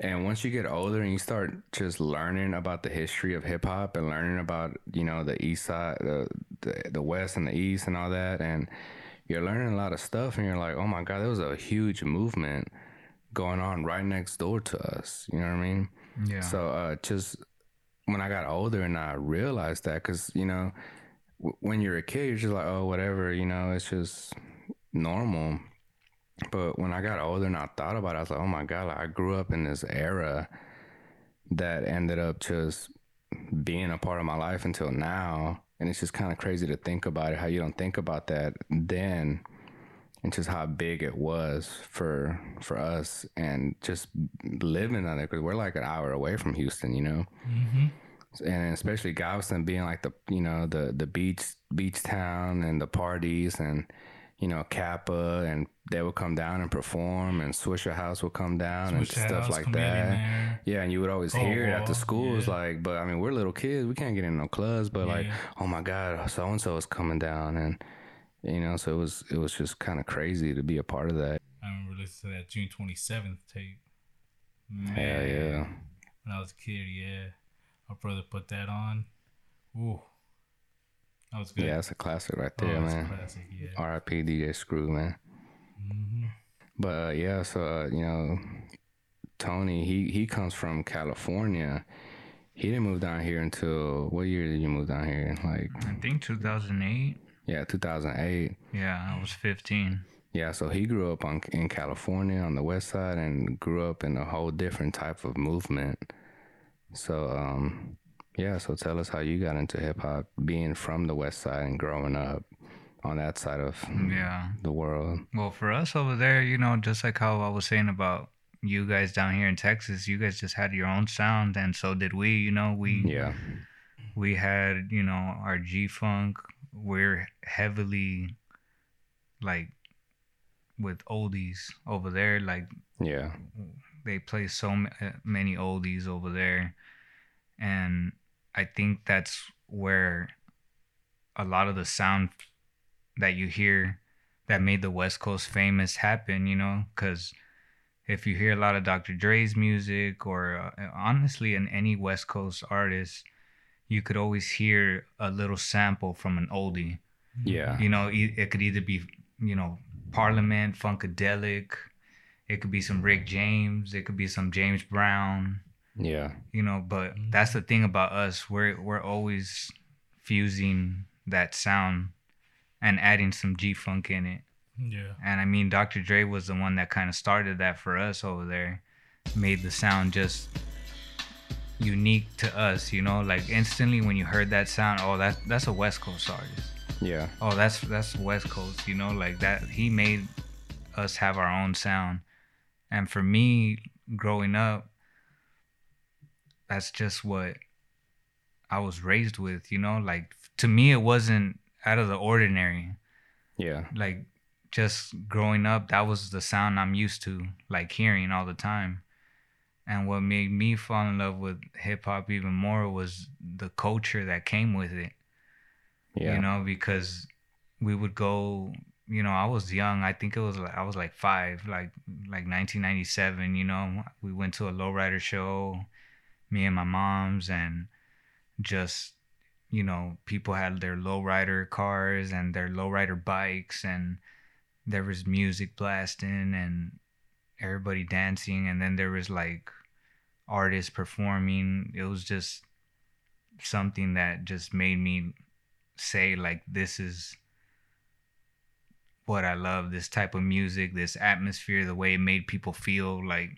[SPEAKER 3] And once you get older and you start just learning about the history of hip hop and learning about you know the east side, the, the the west and the east and all that, and you're learning a lot of stuff, and you're like, oh my god, there was a huge movement going on right next door to us. You know what I mean?
[SPEAKER 2] yeah
[SPEAKER 3] So uh, just when I got older and I realized that, because you know, w- when you're a kid, you're just like, oh, whatever, you know, it's just normal. But when I got older and I thought about it, I was like, oh my god, like, I grew up in this era that ended up just being a part of my life until now, and it's just kind of crazy to think about it. How you don't think about that then and just how big it was for for us and just living on it because we're like an hour away from Houston, you know,
[SPEAKER 1] Mm-hmm.
[SPEAKER 3] and especially Galveston being like the you know the the beach beach town and the parties and you know Kappa and they would come down and perform and Swishahouse would come down and stuff like that. Yeah, and you would always
[SPEAKER 1] Oh,
[SPEAKER 3] hear it after
[SPEAKER 1] wow,
[SPEAKER 3] school. It's
[SPEAKER 1] yeah.
[SPEAKER 3] like, but I mean, we're little kids. We can't get in no clubs. But like, oh my god, so and so is coming down, and you know, so it was it was just kind of crazy to be a part of that.
[SPEAKER 1] I remember listening to that June 27th tape. Man,
[SPEAKER 3] Hell yeah,
[SPEAKER 1] When I was a kid, yeah. My brother put that on. Ooh. That was good.
[SPEAKER 3] yeah, that's a classic right
[SPEAKER 1] Oh,
[SPEAKER 3] there,
[SPEAKER 1] that's
[SPEAKER 3] man.
[SPEAKER 1] classic, yeah.
[SPEAKER 3] R.I.P. DJ Screw, man.
[SPEAKER 1] Mm-hmm.
[SPEAKER 3] But uh, yeah, so uh, you know, Tony, he he comes from California. He didn't move down here until what year did you move down here? Like
[SPEAKER 2] i think 2008
[SPEAKER 3] yeah, 2008.
[SPEAKER 2] yeah i was 15
[SPEAKER 3] Yeah, so he grew up on in California on the west side and grew up in a whole different type of movement. So um yeah, so tell us how you got into hip hop being from the west side and growing up on that side of
[SPEAKER 2] yeah
[SPEAKER 3] the world.
[SPEAKER 2] Well, for us over there, you know, just like how I was saying about you guys down here in Texas, you guys just had your own sound, and so did we. You know, we
[SPEAKER 3] Yeah.
[SPEAKER 2] we had you know our G Funk. We're heavily like with oldies over there. Like
[SPEAKER 3] Yeah.
[SPEAKER 2] they play so many oldies over there, and I think that's where a lot of the sound that you hear that made the West Coast famous happen. You know, because if you hear a lot of Dr. Dre's music, or uh, honestly, in any West Coast artist, you could always hear a little sample from an oldie.
[SPEAKER 3] Yeah.
[SPEAKER 2] You know, it could either be, you know, Parliament, Funkadelic. It could be some Rick James. It could be some James Brown.
[SPEAKER 3] Yeah.
[SPEAKER 2] You know, but that's the thing about us. We're we're always fusing that sound and adding some G funk in it.
[SPEAKER 1] Yeah.
[SPEAKER 2] And I mean, Dr. Dre was the one that kind of started that for us over there, made the sound just unique to us. You know, like instantly when you heard that sound, oh, that's that's a West Coast artist
[SPEAKER 3] Yeah.
[SPEAKER 2] oh that's that's west coast you know like that he made us have our own sound and for me growing up that's just what i was raised with you know like to me it wasn't out of the ordinary
[SPEAKER 3] Yeah.
[SPEAKER 2] like just growing up that was the sound i'm used to like hearing all the time and what made me fall in love with hip hop even more was the culture that came with it
[SPEAKER 3] Yeah.
[SPEAKER 2] you know because we would go you know, I was young. I think it was like I was like five, like like 1997. You know, we went to a lowrider show, me and my mom's, and just you know, people had their lowrider cars and their lowrider bikes, and there was music blasting and everybody dancing, and then there was like artists performing. It was just something that just made me say like this is what I love this type of music this atmosphere the way it made people feel like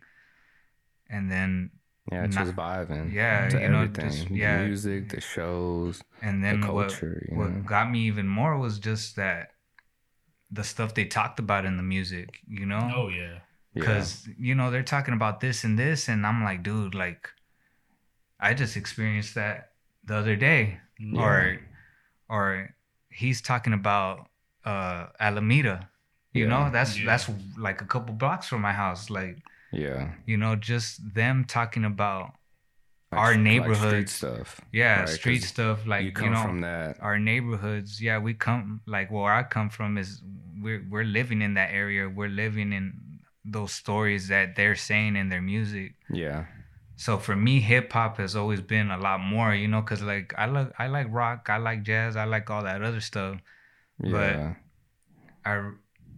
[SPEAKER 2] and then
[SPEAKER 3] Yeah, it's
[SPEAKER 2] Not-
[SPEAKER 3] just vibing.
[SPEAKER 2] yeah,
[SPEAKER 3] to
[SPEAKER 2] you know,
[SPEAKER 3] everything.
[SPEAKER 2] just-
[SPEAKER 3] The
[SPEAKER 2] yeah.
[SPEAKER 3] music, the shows.
[SPEAKER 2] and then what
[SPEAKER 3] culture, you
[SPEAKER 2] what got me even more was just that the stuff they talked about in the music you know
[SPEAKER 1] Oh yeah.
[SPEAKER 3] Yeah.
[SPEAKER 2] because you know they're talking about this and this and i'm like dude like i just experienced that the other day or or he's talking about uh alameda you
[SPEAKER 3] Yeah.
[SPEAKER 2] know that's
[SPEAKER 1] Yeah.
[SPEAKER 2] that's like a couple blocks from my house like
[SPEAKER 3] yeah,
[SPEAKER 2] you know just them talking about
[SPEAKER 3] Like
[SPEAKER 2] our
[SPEAKER 3] st- like
[SPEAKER 2] neighborhoods.
[SPEAKER 3] street stuff.
[SPEAKER 2] yeah
[SPEAKER 3] Right,
[SPEAKER 2] street stuff like
[SPEAKER 3] you
[SPEAKER 2] you,
[SPEAKER 3] come
[SPEAKER 2] know
[SPEAKER 3] from that.
[SPEAKER 2] our neighborhoods yeah we come like where i come from is we're we're living in that area we're living in those stories that they're saying in their music
[SPEAKER 3] Yeah,
[SPEAKER 2] so for me hip hop has always been a lot more you know because like i like i like rock i like jazz i like all that other stuff But
[SPEAKER 3] yeah.
[SPEAKER 2] i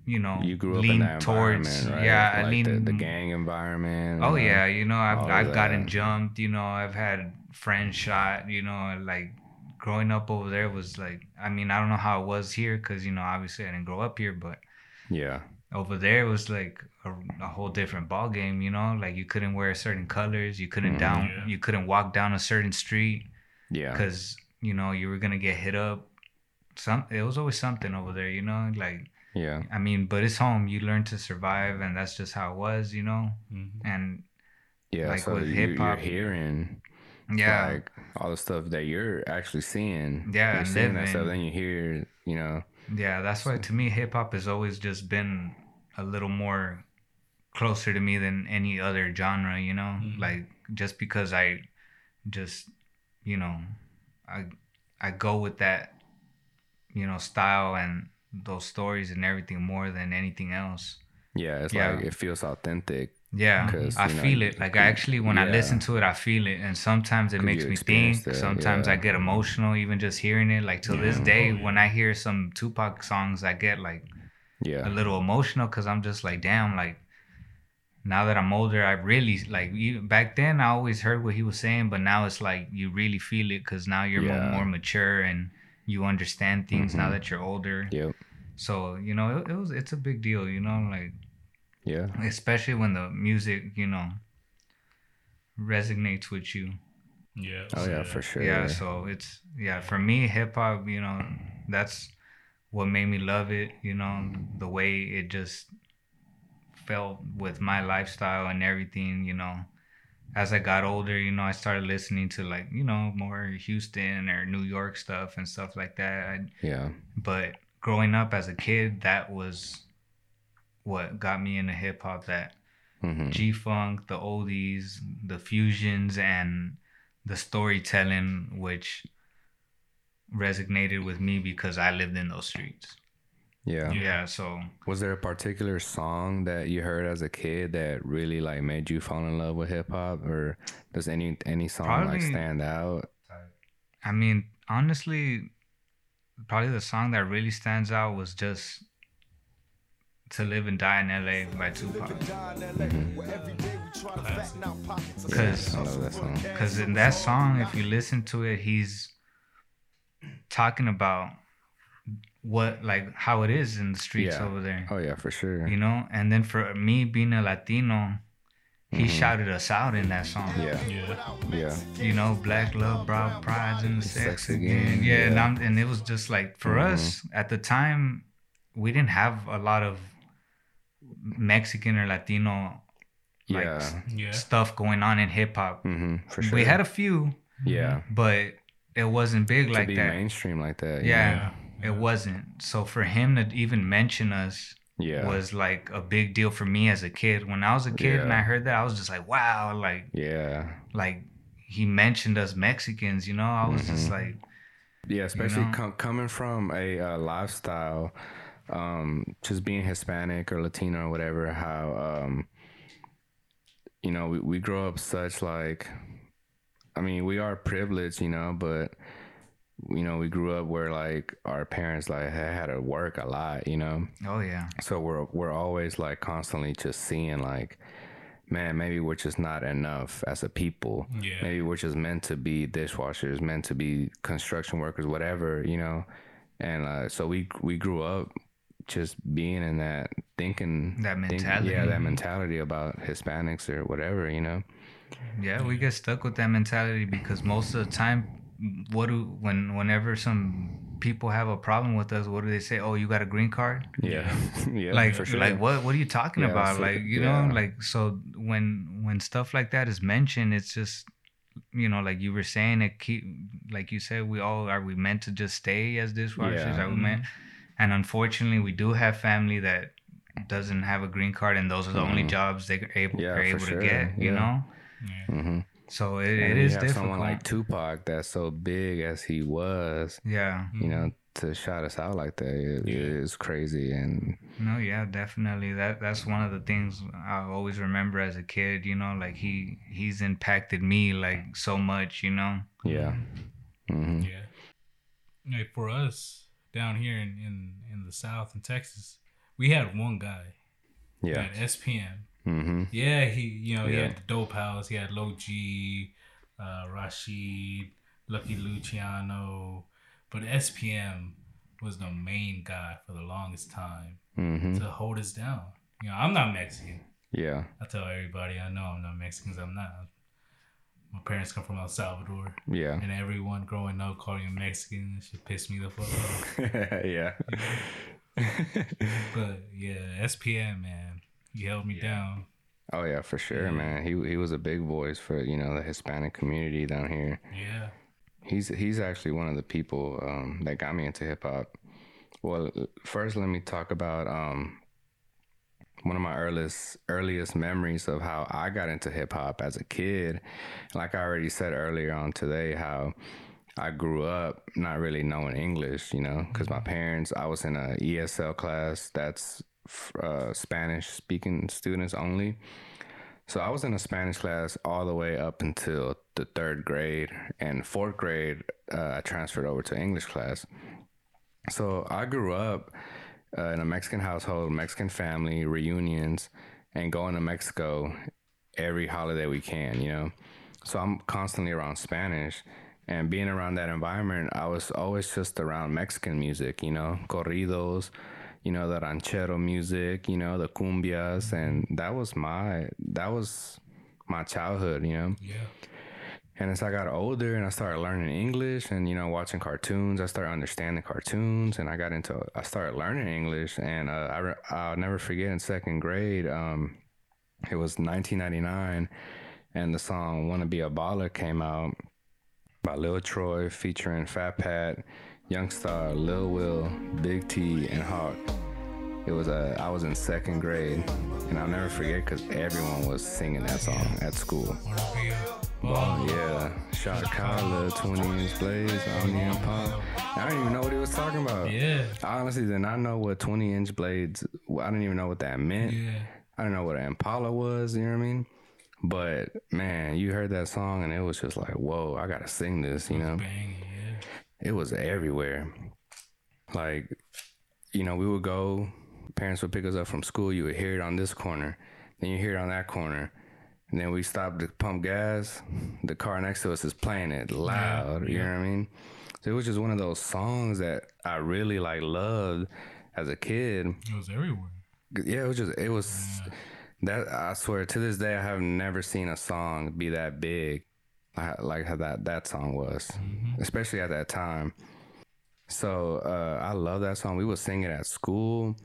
[SPEAKER 2] you know
[SPEAKER 3] you grew up
[SPEAKER 2] lean
[SPEAKER 3] in that environment, right?
[SPEAKER 2] yeah i
[SPEAKER 3] like
[SPEAKER 2] lean
[SPEAKER 3] the, the gang environment.
[SPEAKER 2] oh yeah you know i've, I've gotten
[SPEAKER 3] that.
[SPEAKER 2] jumped you know i've had friends shot you know like growing up over there was like i mean i don't know how it was here because you know obviously i didn't grow up here but
[SPEAKER 3] yeah,
[SPEAKER 2] over there it was like a, a whole different ball game you know like you couldn't wear certain colors you couldn't
[SPEAKER 3] Mhm.
[SPEAKER 2] down
[SPEAKER 1] Yeah.
[SPEAKER 2] you couldn't walk down a certain street
[SPEAKER 3] yeah,
[SPEAKER 2] because you know you were gonna get hit up some it was always something over there you know like
[SPEAKER 3] yeah,
[SPEAKER 2] i mean but it's home you learn to survive and that's just how it was you know
[SPEAKER 1] Mhm.
[SPEAKER 2] and
[SPEAKER 3] yeah.
[SPEAKER 2] like
[SPEAKER 3] so
[SPEAKER 2] with
[SPEAKER 3] you,
[SPEAKER 2] hip-hop,
[SPEAKER 3] you're hearing
[SPEAKER 2] yeah
[SPEAKER 3] like all the stuff that you're actually seeing.
[SPEAKER 2] Yeah,
[SPEAKER 3] you're
[SPEAKER 2] and
[SPEAKER 3] seeing that stuff.
[SPEAKER 2] living.
[SPEAKER 3] Then you hear, you know,
[SPEAKER 2] Yeah, that's why to me hip hop has always just been a little more closer to me than any other genre, you know?
[SPEAKER 1] Mhm.
[SPEAKER 2] Like just because I just, you know, I I go with that you know, style and those stories and everything more than anything else.
[SPEAKER 3] yeah, it's
[SPEAKER 2] Yeah.
[SPEAKER 3] like it feels authentic.
[SPEAKER 2] Yeah, I
[SPEAKER 3] know,
[SPEAKER 2] feel it. Like I actually, when I listen to it, I feel it, and sometimes it makes me think.
[SPEAKER 3] it,
[SPEAKER 2] Sometimes I get emotional even just hearing it. Like till this day, when I hear some Tupac songs, I get like
[SPEAKER 3] Yeah,
[SPEAKER 2] a little emotional because I'm just like, damn, like now that I'm older, I really like. Even back then, I always heard what he was saying, but now it's like you really feel it because now you're
[SPEAKER 3] Yeah.
[SPEAKER 2] more mature and you understand things now
[SPEAKER 3] Mhm.
[SPEAKER 2] that you're older.
[SPEAKER 3] yep,
[SPEAKER 2] So you know, it, it was it's a big deal, you know, like
[SPEAKER 3] yeah,
[SPEAKER 2] especially when the music, you know, resonates with you.
[SPEAKER 1] Yeah.
[SPEAKER 3] oh yeah, for sure.
[SPEAKER 2] Yeah, so it's yeah, for me hip hop, you know, that's what made me love it, you know, the way it just felt with my lifestyle and everything, you know. As I got older, you know, I started listening to like, you know, more Houston or New York stuff and stuff like that. I,
[SPEAKER 3] yeah,
[SPEAKER 2] but growing up as a kid, that was what got me into hip hop that
[SPEAKER 3] hmm
[SPEAKER 2] G Funk, the oldies, the fusions, and the storytelling, which resonated with me because I lived in those streets.
[SPEAKER 3] Yeah.
[SPEAKER 2] Yeah, so
[SPEAKER 3] Was there a particular song that you heard as a kid that really like made you fall in love with hip hop, or does any any song like stand out?
[SPEAKER 2] I mean, honestly, probably the song that really stands out was just "To Live and Die in L.A." by Tupac. Mm-hmm. Because
[SPEAKER 3] I love that song.
[SPEAKER 2] Because in that song, if you listen to it, he's talking about what, like, how it is in the streets
[SPEAKER 3] Yeah.
[SPEAKER 2] over there,
[SPEAKER 3] Oh yeah, for sure.
[SPEAKER 2] you know? And then for me being a Latino, he
[SPEAKER 3] Mhm.
[SPEAKER 2] shouted us out in that song.
[SPEAKER 3] Yeah,
[SPEAKER 1] Yeah.
[SPEAKER 3] yeah,
[SPEAKER 2] You know, black love, broad prides, and sex,
[SPEAKER 3] Sex
[SPEAKER 2] again.
[SPEAKER 3] again,
[SPEAKER 2] Yeah, and. I'm, and it was just like, for
[SPEAKER 3] Mhm.
[SPEAKER 2] us at the time, we didn't have a lot of Mexican or Latino like,
[SPEAKER 3] yeah,
[SPEAKER 1] Yeah.
[SPEAKER 2] stuff going on in hip hop.
[SPEAKER 3] hmm for sure.
[SPEAKER 2] We had a few,
[SPEAKER 3] yeah,
[SPEAKER 2] but it wasn't big
[SPEAKER 3] to
[SPEAKER 2] like
[SPEAKER 3] be
[SPEAKER 2] that.
[SPEAKER 3] mainstream like that.
[SPEAKER 2] Yeah,
[SPEAKER 1] Yeah.
[SPEAKER 2] It wasn't. So for him to even mention us
[SPEAKER 3] yeah,
[SPEAKER 2] was like a big deal for me as a kid. When I was a kid and I heard that, I was just like, wow, like
[SPEAKER 3] yeah,
[SPEAKER 2] like he mentioned us Mexicans. You know, I was just
[SPEAKER 3] Mhm.
[SPEAKER 2] like,
[SPEAKER 3] yeah. Especially
[SPEAKER 2] know?
[SPEAKER 3] com- coming from a uh, lifestyle um, just being Hispanic or Latino or whatever, how um, you know we, we grow up such like, I mean, we are privileged, you know, but you know we grew up where like our parents like had, to work a lot, you know.
[SPEAKER 2] Oh yeah.
[SPEAKER 3] So we're we're always like constantly just seeing like, man, maybe we're just not enough as a people.
[SPEAKER 1] Yeah.
[SPEAKER 3] Maybe we're just meant to be dishwashers, meant to be construction workers, whatever, you know. And uh, so we we grew up just being in that thinking
[SPEAKER 2] That
[SPEAKER 3] think-
[SPEAKER 2] mentality.
[SPEAKER 3] yeah, that mentality about Hispanics or whatever, you know.
[SPEAKER 2] Yeah, we get stuck with that mentality because most of the time, what do when whenever some people have a problem with us, what do they say? Oh, you got a green card?
[SPEAKER 3] Yeah, yeah,
[SPEAKER 2] like
[SPEAKER 3] for sure.
[SPEAKER 2] like what what are you talking
[SPEAKER 3] Yeah,
[SPEAKER 2] about like you
[SPEAKER 3] yeah.
[SPEAKER 2] know like so when when stuff like that is mentioned it's just you know like you were saying it keep like you said we all are we meant to just stay as dishwashers
[SPEAKER 3] Yeah.
[SPEAKER 2] are we meant and unfortunately we do have family that doesn't have a green card and those are the only
[SPEAKER 3] Mhm.
[SPEAKER 2] jobs they are able,
[SPEAKER 3] Yeah,
[SPEAKER 2] are able
[SPEAKER 3] sure,
[SPEAKER 2] to get you know
[SPEAKER 1] Yeah.
[SPEAKER 2] So it,
[SPEAKER 3] And
[SPEAKER 2] it
[SPEAKER 3] you have
[SPEAKER 2] difficult
[SPEAKER 3] someone like Tupac that's so big as he was,
[SPEAKER 2] yeah
[SPEAKER 3] you know, to shout us out like that it,
[SPEAKER 1] Yeah.
[SPEAKER 3] it is crazy. And
[SPEAKER 2] No, yeah, definitely. That that's one of the things I always remember as a kid. You know, like he he's impacted me like so much. You know.
[SPEAKER 3] yeah, hmm
[SPEAKER 1] Yeah. Like for us down here in, in, in the South in Texas, we had one guy.
[SPEAKER 3] yeah,
[SPEAKER 1] At SPM.
[SPEAKER 3] Hmm
[SPEAKER 1] Yeah, he you know, he had the dope house, he had Low G, uh, Rashid, Lucky Luciano. But SPM was the main guy for the longest time
[SPEAKER 3] hmm
[SPEAKER 1] to hold us down. You know, I'm not Mexican.
[SPEAKER 3] yeah,
[SPEAKER 1] I tell everybody I know I'm not Mexican 'cause I'm not. My parents come from El Salvador.
[SPEAKER 3] yeah,
[SPEAKER 1] And everyone growing up calling me Mexican, should piss me the fuck off.
[SPEAKER 3] yeah.
[SPEAKER 1] But yeah, SPM man, he held me down.
[SPEAKER 3] oh yeah, for sure,
[SPEAKER 1] Yeah.
[SPEAKER 3] man. He he was a big voice for you know the Hispanic community down here.
[SPEAKER 1] Yeah,
[SPEAKER 3] He's he's actually one of the people um, that got me into hip hop. Well, first let me talk about um, one of my earliest earliest memories of how I got into hip hop as a kid. Like I already said earlier on today, how I grew up not really knowing English, you know, because my parents. I was in a ESL class that's uh, Spanish speaking students only. So I was in a Spanish class all the way up until the third grade, and fourth grade uh, I transferred over to English class. So I grew up uh, in a Mexican household, Mexican family reunions, and going to Mexico every holiday we can. You know, so I'm constantly around Spanish. And being around that environment, I was always just around Mexican music, you know, corridos, you know, the ranchero music, you know, the cumbias, and that was my that was my childhood, you know.
[SPEAKER 1] yeah,
[SPEAKER 3] And as I got older and I started learning English and you know watching cartoons, I started understanding cartoons, and I got into I started learning English, and uh, I re- I'll never forget in second grade, um, it was 1999, and the song "Wanna Be a Baller" came out by Lil Troy featuring Fat Pat, Yungstar, Lil Will, Big T, and Hawk. It was uh, I was in second grade, and I'll never forget because everyone was singing that song at school.
[SPEAKER 1] a baller.
[SPEAKER 3] yeah, shot collar, 20 inch blades, on the Impala. I didn't even know what he was talking about.
[SPEAKER 1] Yeah,
[SPEAKER 3] I honestly did not know what 20 inch blades. I didn't even know what that meant.
[SPEAKER 1] yeah,
[SPEAKER 3] I didn't know what an Impala was. You know what I mean? But man, you heard that song and it was just like, whoa, I gotta sing this. You know,
[SPEAKER 1] banging. Yeah,
[SPEAKER 3] it was everywhere. Like, you know, we would go. Parents would pick us up from school. You would hear it on this corner, then you hear it on that corner. And then we stopped to pump gas. The car next to us is playing it loud. You know what I mean? So it was just one of those songs that I really like loved as a kid.
[SPEAKER 1] it was everywhere.
[SPEAKER 3] Yeah, it was just it was that I swear to this day I have never seen a song be that big like, like how that that song was, especially at that time. So uh, I love that song. We would sing it at school,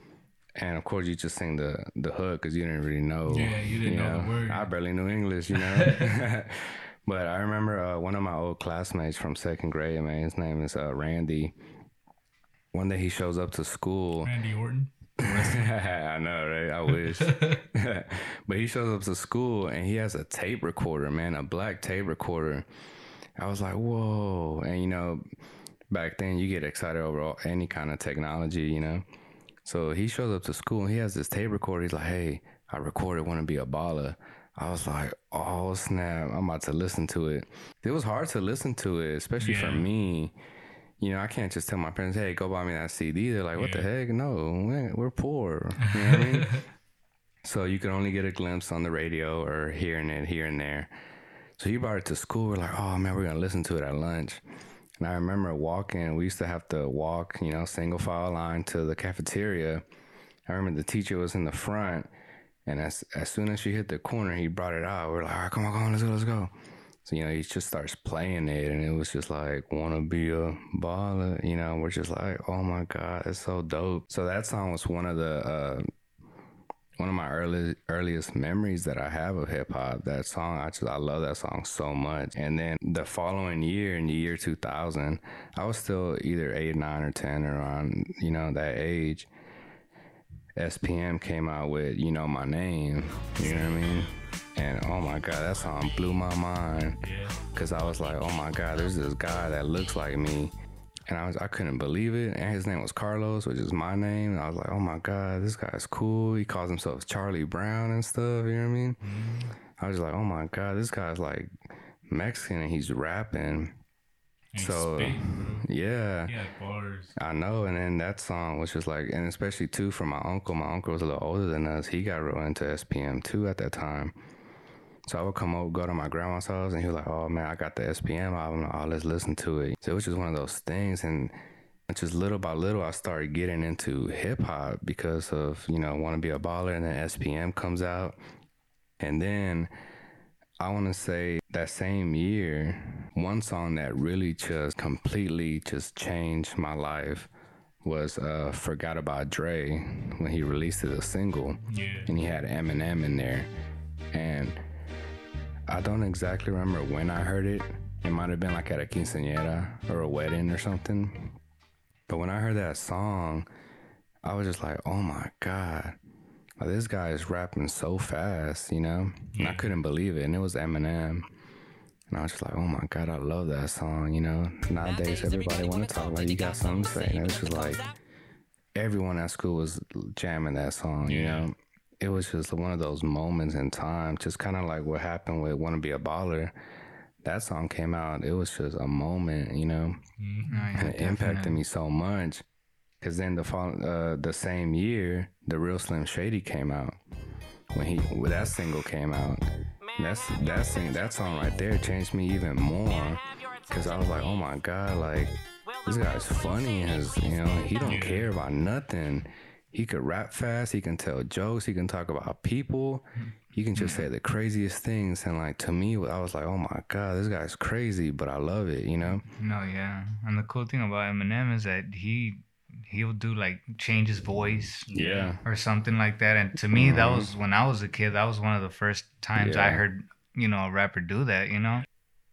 [SPEAKER 3] and of course you just sing the the hook because you didn't really know.
[SPEAKER 1] Yeah, you didn't know the word.
[SPEAKER 3] I barely knew English, you know. but I remember uh, one of my old classmates from second grade. Man, his name is uh, Randy. One day he shows up to school.
[SPEAKER 1] Randy Orton.
[SPEAKER 3] I know, right? I wish. but he shows up to school and he has a tape recorder, man, a black tape recorder. I was like, whoa. And, you know, back then you get excited over all, any kind of technology, you know? So he shows up to school and he has this tape recorder. He's like, "Hey, I recorded "Want to Be a Baller." I was like, "Oh snap! I'm about to listen to it." It was hard to listen to it, especially for me. You know, I can't just tell my parents, "Hey, go buy me that CD." They're like, "What the heck? No, we- we're poor." You know what I mean? So you could only get a glimpse on the radio or hearing it here and there. So he brought it to school. We're like, oh man, we're gonna listen to it at lunch. And I remember walking. We used to have to walk, you know, single file line to the cafeteria. I remember the teacher was in the front, and as as soon as she hit the corner, he brought it out. We're like, all right, come on, come on, let's go, let's go. So you know, he just starts playing it, and it was just like, wanna be a baller, you know. We're just like, oh my god, it's so dope. So that song was one of the uh, one of my early earliest memories that I have of hip hop. That song, I just I love that song so much. And then the following year, in the year 2000, I was still either eight, nine, or ten, or around you know that age. SPM came out with you know my name. You know what I mean? And oh my god, that song blew my mind. Cause I was like, oh my god, there's this guy that looks like me, and I was I couldn't believe it. And his name was Carlos, which is my name. And I was like, oh my god, this guy's cool. He calls himself Charlie Brown and stuff. You know what I mean? Mm-hmm. I was like, oh my god, this guy's like Mexican and he's rapping.
[SPEAKER 1] And
[SPEAKER 3] So. Yeah.
[SPEAKER 1] Bars.
[SPEAKER 3] I know, and then that song was just like, and especially too for my uncle. My uncle was a little older than us. He got real into SPM too at that time. So I would come over, go to my grandma's house, and he was like, "Oh man, I got the SPM album. Oh, let's listen to it." So it was just one of those things, and just little by little, I started getting into hip hop because of you know want to be a baller, and then SPM comes out, and then I want to say that same year, one song that really just completely just changed my life was uh, "Forgot About Dre" when he released it a single,
[SPEAKER 1] Yeah.
[SPEAKER 3] and he had Eminem in there, and I don't exactly remember when I heard it. It might have been like at a quinceañera or a wedding or something. But when I heard that song, I was just like, "Oh my god!" Like, this guy is rapping so fast, you know? And I couldn't believe it. And it was Eminem. And I was just like, oh my God, I love that song, you know? Nowadays, everybody want to talk like you got something to say. And it was just like, everyone at school was jamming that song, you
[SPEAKER 1] Yeah.
[SPEAKER 3] know? It was just one of those moments in time, just kind of like what happened with Want to Be a Baller. That song came out, it was just a moment, you know?
[SPEAKER 1] Mhm.
[SPEAKER 2] Oh, yeah,
[SPEAKER 3] and it impacted me so much. Cause then the fall, uh, the same year, the real Slim Shady came out. When he when that single came out, that's that sing that song right there changed me even more. Cause I was like, oh my god, like this guy's funny as you know he don't care about nothing. He could rap fast. He can tell jokes. He can talk about people. He can just say the craziest things. And like to me, I was like, oh my god, this guy's crazy, but I love it. You know?
[SPEAKER 2] No, yeah. And the cool thing about Eminem is that he he'll do like change his voice
[SPEAKER 3] Yeah.
[SPEAKER 2] or something like that. And to me, that was when I was a kid. That was one of the first times I heard you know a rapper do that. You know.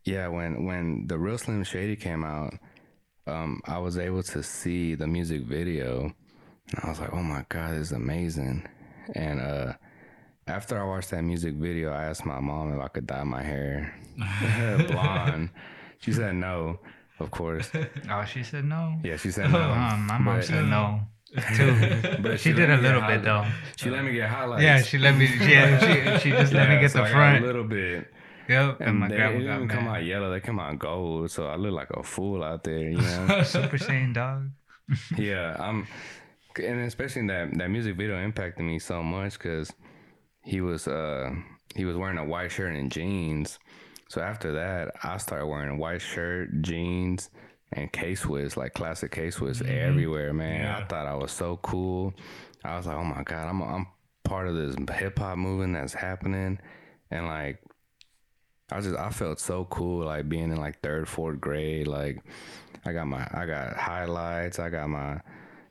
[SPEAKER 3] Yeah, when when the real Slim Shady came out, um, I was able to see the music video, and I was like, "Oh my god, this is amazing!" And uh, after I watched that music video, I asked my mom if I could dye my hair blonde. She said no, of course.
[SPEAKER 2] Oh, she said no.
[SPEAKER 3] Yeah, she said no.
[SPEAKER 2] Uh, my mom
[SPEAKER 3] But-
[SPEAKER 2] said no too.
[SPEAKER 3] But
[SPEAKER 2] she
[SPEAKER 3] she
[SPEAKER 2] did a little bit though.
[SPEAKER 3] She let me get highlights.
[SPEAKER 2] Yeah, she let me. Yeah, she she just let me get
[SPEAKER 3] so
[SPEAKER 2] the
[SPEAKER 3] I
[SPEAKER 2] front.
[SPEAKER 3] a little bit.
[SPEAKER 2] Yep, and,
[SPEAKER 3] And
[SPEAKER 2] my
[SPEAKER 3] they
[SPEAKER 2] grandma
[SPEAKER 3] didn't
[SPEAKER 2] got
[SPEAKER 3] even come out yellow; they come out gold. So I look like a fool out there, you know.
[SPEAKER 2] Super Saiyan dog.
[SPEAKER 3] yeah, I'm, and especially that that music video impacted me so much because he was uh he was wearing a white shirt and jeans. So after that, I started wearing a white shirt, jeans, and K Swiss, like classic K Swiss, mm-hmm. everywhere. Man, I thought I was so cool. I was like, oh my god, I'm I'm part of this hip hop movement that's happening, and like. I just I felt so cool like being in like third, fourth grade. Like I got my I got highlights, I got my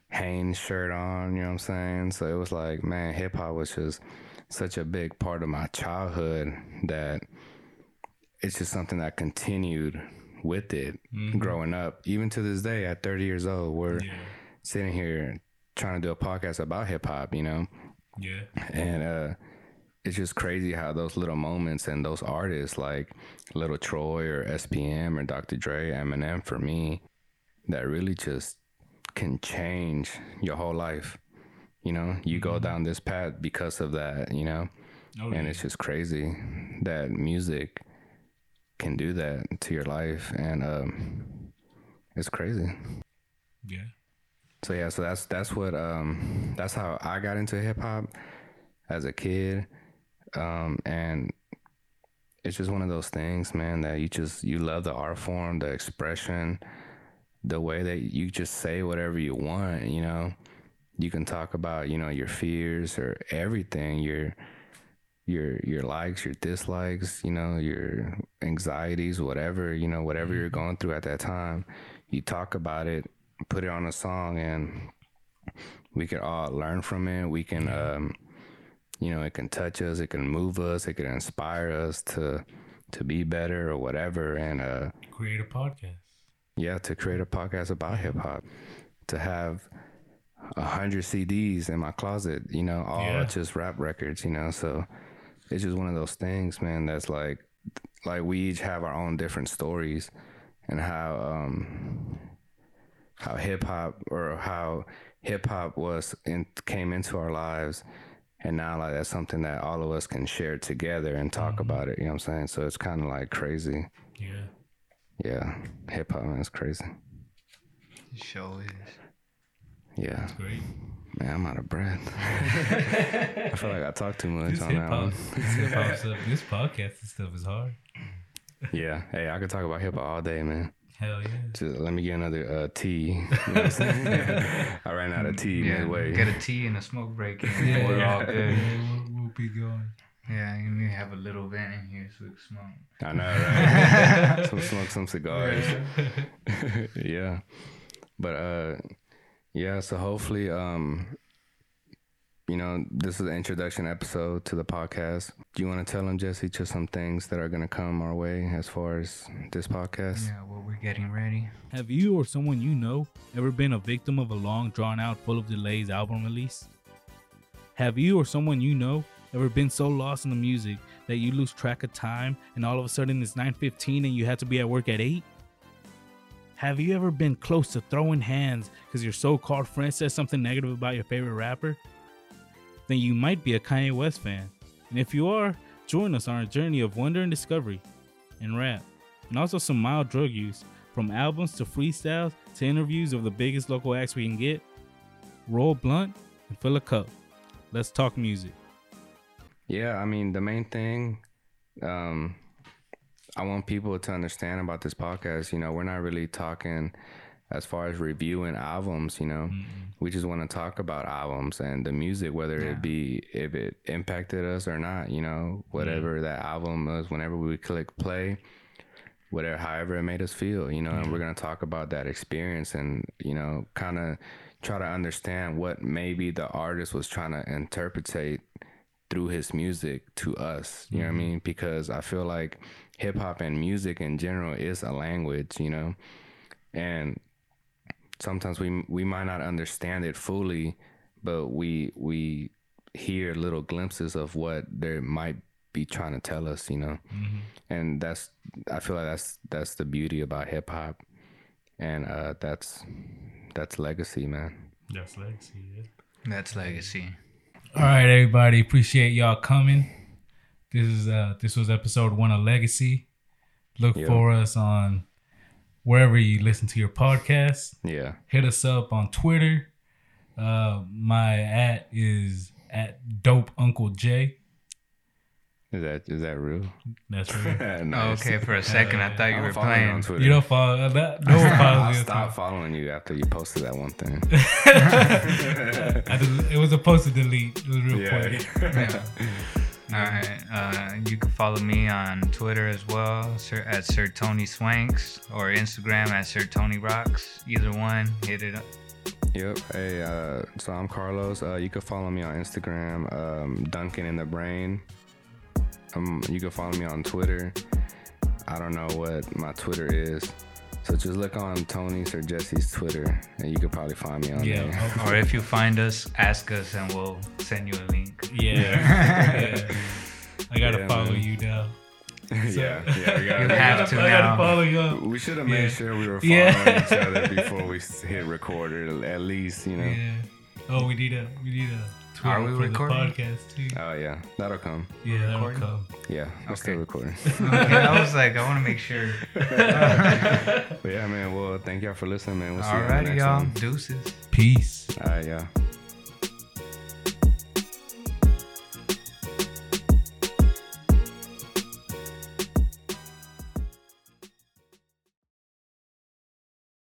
[SPEAKER 3] Hanes shirt on, you know what I'm saying? So it was like, man, hip hop was just such a big part of my childhood that it's just something that continued with it growing up. Even to this day at 30 years old, we're
[SPEAKER 1] Yeah.
[SPEAKER 3] sitting here trying to do a podcast about hip hop, you know?
[SPEAKER 1] Yeah.
[SPEAKER 3] And uh, it's just crazy how those little moments and those artists like Little Troy or SPM or Dr. Dre, Eminem for me, that really just can change your whole life. you know, you go down this path because of that, you know,
[SPEAKER 1] Oh,
[SPEAKER 3] and
[SPEAKER 1] yeah.
[SPEAKER 3] it's just crazy that music can do that to your life, and um, it's crazy.
[SPEAKER 1] yeah.
[SPEAKER 3] So yeah, so that's that's what um that's how I got into hip hop as a kid. Um and it's just one of those things, man, that you just you love the art form, the expression, the way that you just say whatever you want, you know. You can talk about, you know, your fears or everything, your your your likes, your dislikes, you know, your anxieties, whatever, you know, whatever you're going through at that time. You talk about it, put it on a song and we can all learn from it. We can um you know, it can touch us, it can move us, it can inspire us to to be better or whatever and uh
[SPEAKER 1] Create a podcast.
[SPEAKER 3] yeah, to create a podcast about hip hop, to have a hundred CDs in my closet, you know, all
[SPEAKER 1] Yeah.
[SPEAKER 3] just rap records, you know. So it's just one of those things, man. That's like, like we each have our own different stories, and how um how hip hop or how hip hop was in, came into our lives. And now, like that's something that all of us can share together and talk about it. You know what I'm saying? So it's kind of like crazy.
[SPEAKER 1] Yeah.
[SPEAKER 3] Yeah, hip hop man, it's crazy.
[SPEAKER 2] Show is.
[SPEAKER 3] Yeah,
[SPEAKER 1] Great.
[SPEAKER 3] Man, I'm out of breath. I feel like I talk too much
[SPEAKER 1] This
[SPEAKER 3] on that one.
[SPEAKER 1] this stuff, this podcast and stuff is hard.
[SPEAKER 3] Yeah, hey, I could talk about hip hop all day, man.
[SPEAKER 1] Hell yeah.
[SPEAKER 3] Just let me get another uh, tea. You know what I'm? I ran out of tea
[SPEAKER 2] Yeah,
[SPEAKER 3] midway.
[SPEAKER 2] get a tea and a smoke break and we're all good.
[SPEAKER 1] we'll, we'll be going.
[SPEAKER 2] Yeah, you need to have a little vent in here so we can smoke.
[SPEAKER 3] I know, right? some smoke some cigars. yeah, but uh, yeah. So hopefully, um, you know, this is the introduction episode to the podcast. Do you want to tell them, Jesse, just some things that are gonna come our way as far as this podcast?
[SPEAKER 2] Yeah, well, we're getting ready.
[SPEAKER 1] Have you or someone you know ever been a victim of a long, drawn out, full of delays album release? Have you or someone you know ever been so lost in the music that you lose track of time and all of a sudden it's 9:15 and you have to be at work at 8? Have you ever been close to throwing hands because your so-called friend says something negative about your favorite rapper? Then you might be a Kanye West fan. And if you are, join us on our journey of wonder and discovery in rap, and also some mild drug use, from albums to freestyles to interviews of the biggest local acts we can get. Roll blunt and fill a cup. Let's talk music.
[SPEAKER 3] Yeah, I mean, the main thing um, I want people to understand about this podcast, you know, we're not really talking as far as reviewing albums, you know. We just want to talk about albums and the music, whether
[SPEAKER 2] Yeah.
[SPEAKER 3] it be if it impacted us or not, you know, mm. whatever that album was, whenever we click play, whatever, however it made us feel, you know, and we're going to talk about that experience and, you know, kind of try to understand what maybe the artist was trying to interpretate through his music to us. You know what I mean? Because I feel like hip hop and music in general is a language, you know, and sometimes we we might not understand it fully, but we we hear little glimpses of what they might be trying to tell us, you know, and that's I feel like that's that's the beauty about hip hop, and uh, that's that's legacy, man.
[SPEAKER 1] That's legacy.
[SPEAKER 2] That's legacy.
[SPEAKER 1] All right, everybody. Appreciate y'all coming. This is uh this was episode one of Legacy. Look
[SPEAKER 3] Yeah.
[SPEAKER 1] for us on wherever you listen to your podcast.
[SPEAKER 3] Yeah,
[SPEAKER 1] Hit us up on Twitter. Uh my at is at dope uncle J.
[SPEAKER 3] is that is that real?
[SPEAKER 1] That's right.
[SPEAKER 2] Oh,
[SPEAKER 3] Nice.
[SPEAKER 2] okay, for a second I thought you
[SPEAKER 3] I'm
[SPEAKER 2] were
[SPEAKER 3] following you on
[SPEAKER 2] playing.
[SPEAKER 3] Twitter.
[SPEAKER 1] you don't follow that no one
[SPEAKER 3] I'll
[SPEAKER 1] follows you.
[SPEAKER 3] stop following you after you posted that one thing.
[SPEAKER 1] I just, it was supposed to delete. It was real
[SPEAKER 3] Yeah.
[SPEAKER 1] quick.
[SPEAKER 2] Yeah. All right. Uh, you can follow me on Twitter as well, sir, at Sir Tony Swanks, or Instagram at Sir Tony Rocks. Either one, hit it up.
[SPEAKER 3] Yep. Hey, uh, so I'm Carlos. Uh, you can follow me on Instagram, um, Duncan in the Brain. Um, you can follow me on Twitter. I don't know what my Twitter is. So just look on Tony's or Jesse's Twitter, and you could probably find me on
[SPEAKER 1] Yeah.
[SPEAKER 3] there.
[SPEAKER 2] Or if you find us, ask us and we'll send you a link.
[SPEAKER 1] Yeah. yeah. I gotta
[SPEAKER 3] Yeah,
[SPEAKER 1] follow
[SPEAKER 3] man.
[SPEAKER 1] you now.
[SPEAKER 3] yeah, yeah. We, gotta,
[SPEAKER 2] have to
[SPEAKER 1] I gotta follow you up.
[SPEAKER 3] we should have made
[SPEAKER 1] Yeah.
[SPEAKER 3] sure we were following
[SPEAKER 1] Yeah.
[SPEAKER 3] each other before we hit record, or at least, you know.
[SPEAKER 1] Yeah. Oh, we need a we need a tour
[SPEAKER 2] Are we
[SPEAKER 1] for
[SPEAKER 2] recording?
[SPEAKER 1] the podcast too.
[SPEAKER 3] Oh yeah, that'll come.
[SPEAKER 1] yeah, that'll
[SPEAKER 2] recording?
[SPEAKER 1] come.
[SPEAKER 3] Yeah, we're still
[SPEAKER 2] Okay.
[SPEAKER 3] recording.
[SPEAKER 2] okay, I was like, I want to make sure.
[SPEAKER 3] but yeah, man. Well, thank y'all for listening, man. We'll see you on the
[SPEAKER 2] Alrighty,
[SPEAKER 3] next
[SPEAKER 2] y'all.
[SPEAKER 3] one.
[SPEAKER 2] Deuces.
[SPEAKER 1] Peace.
[SPEAKER 3] All right, yeah.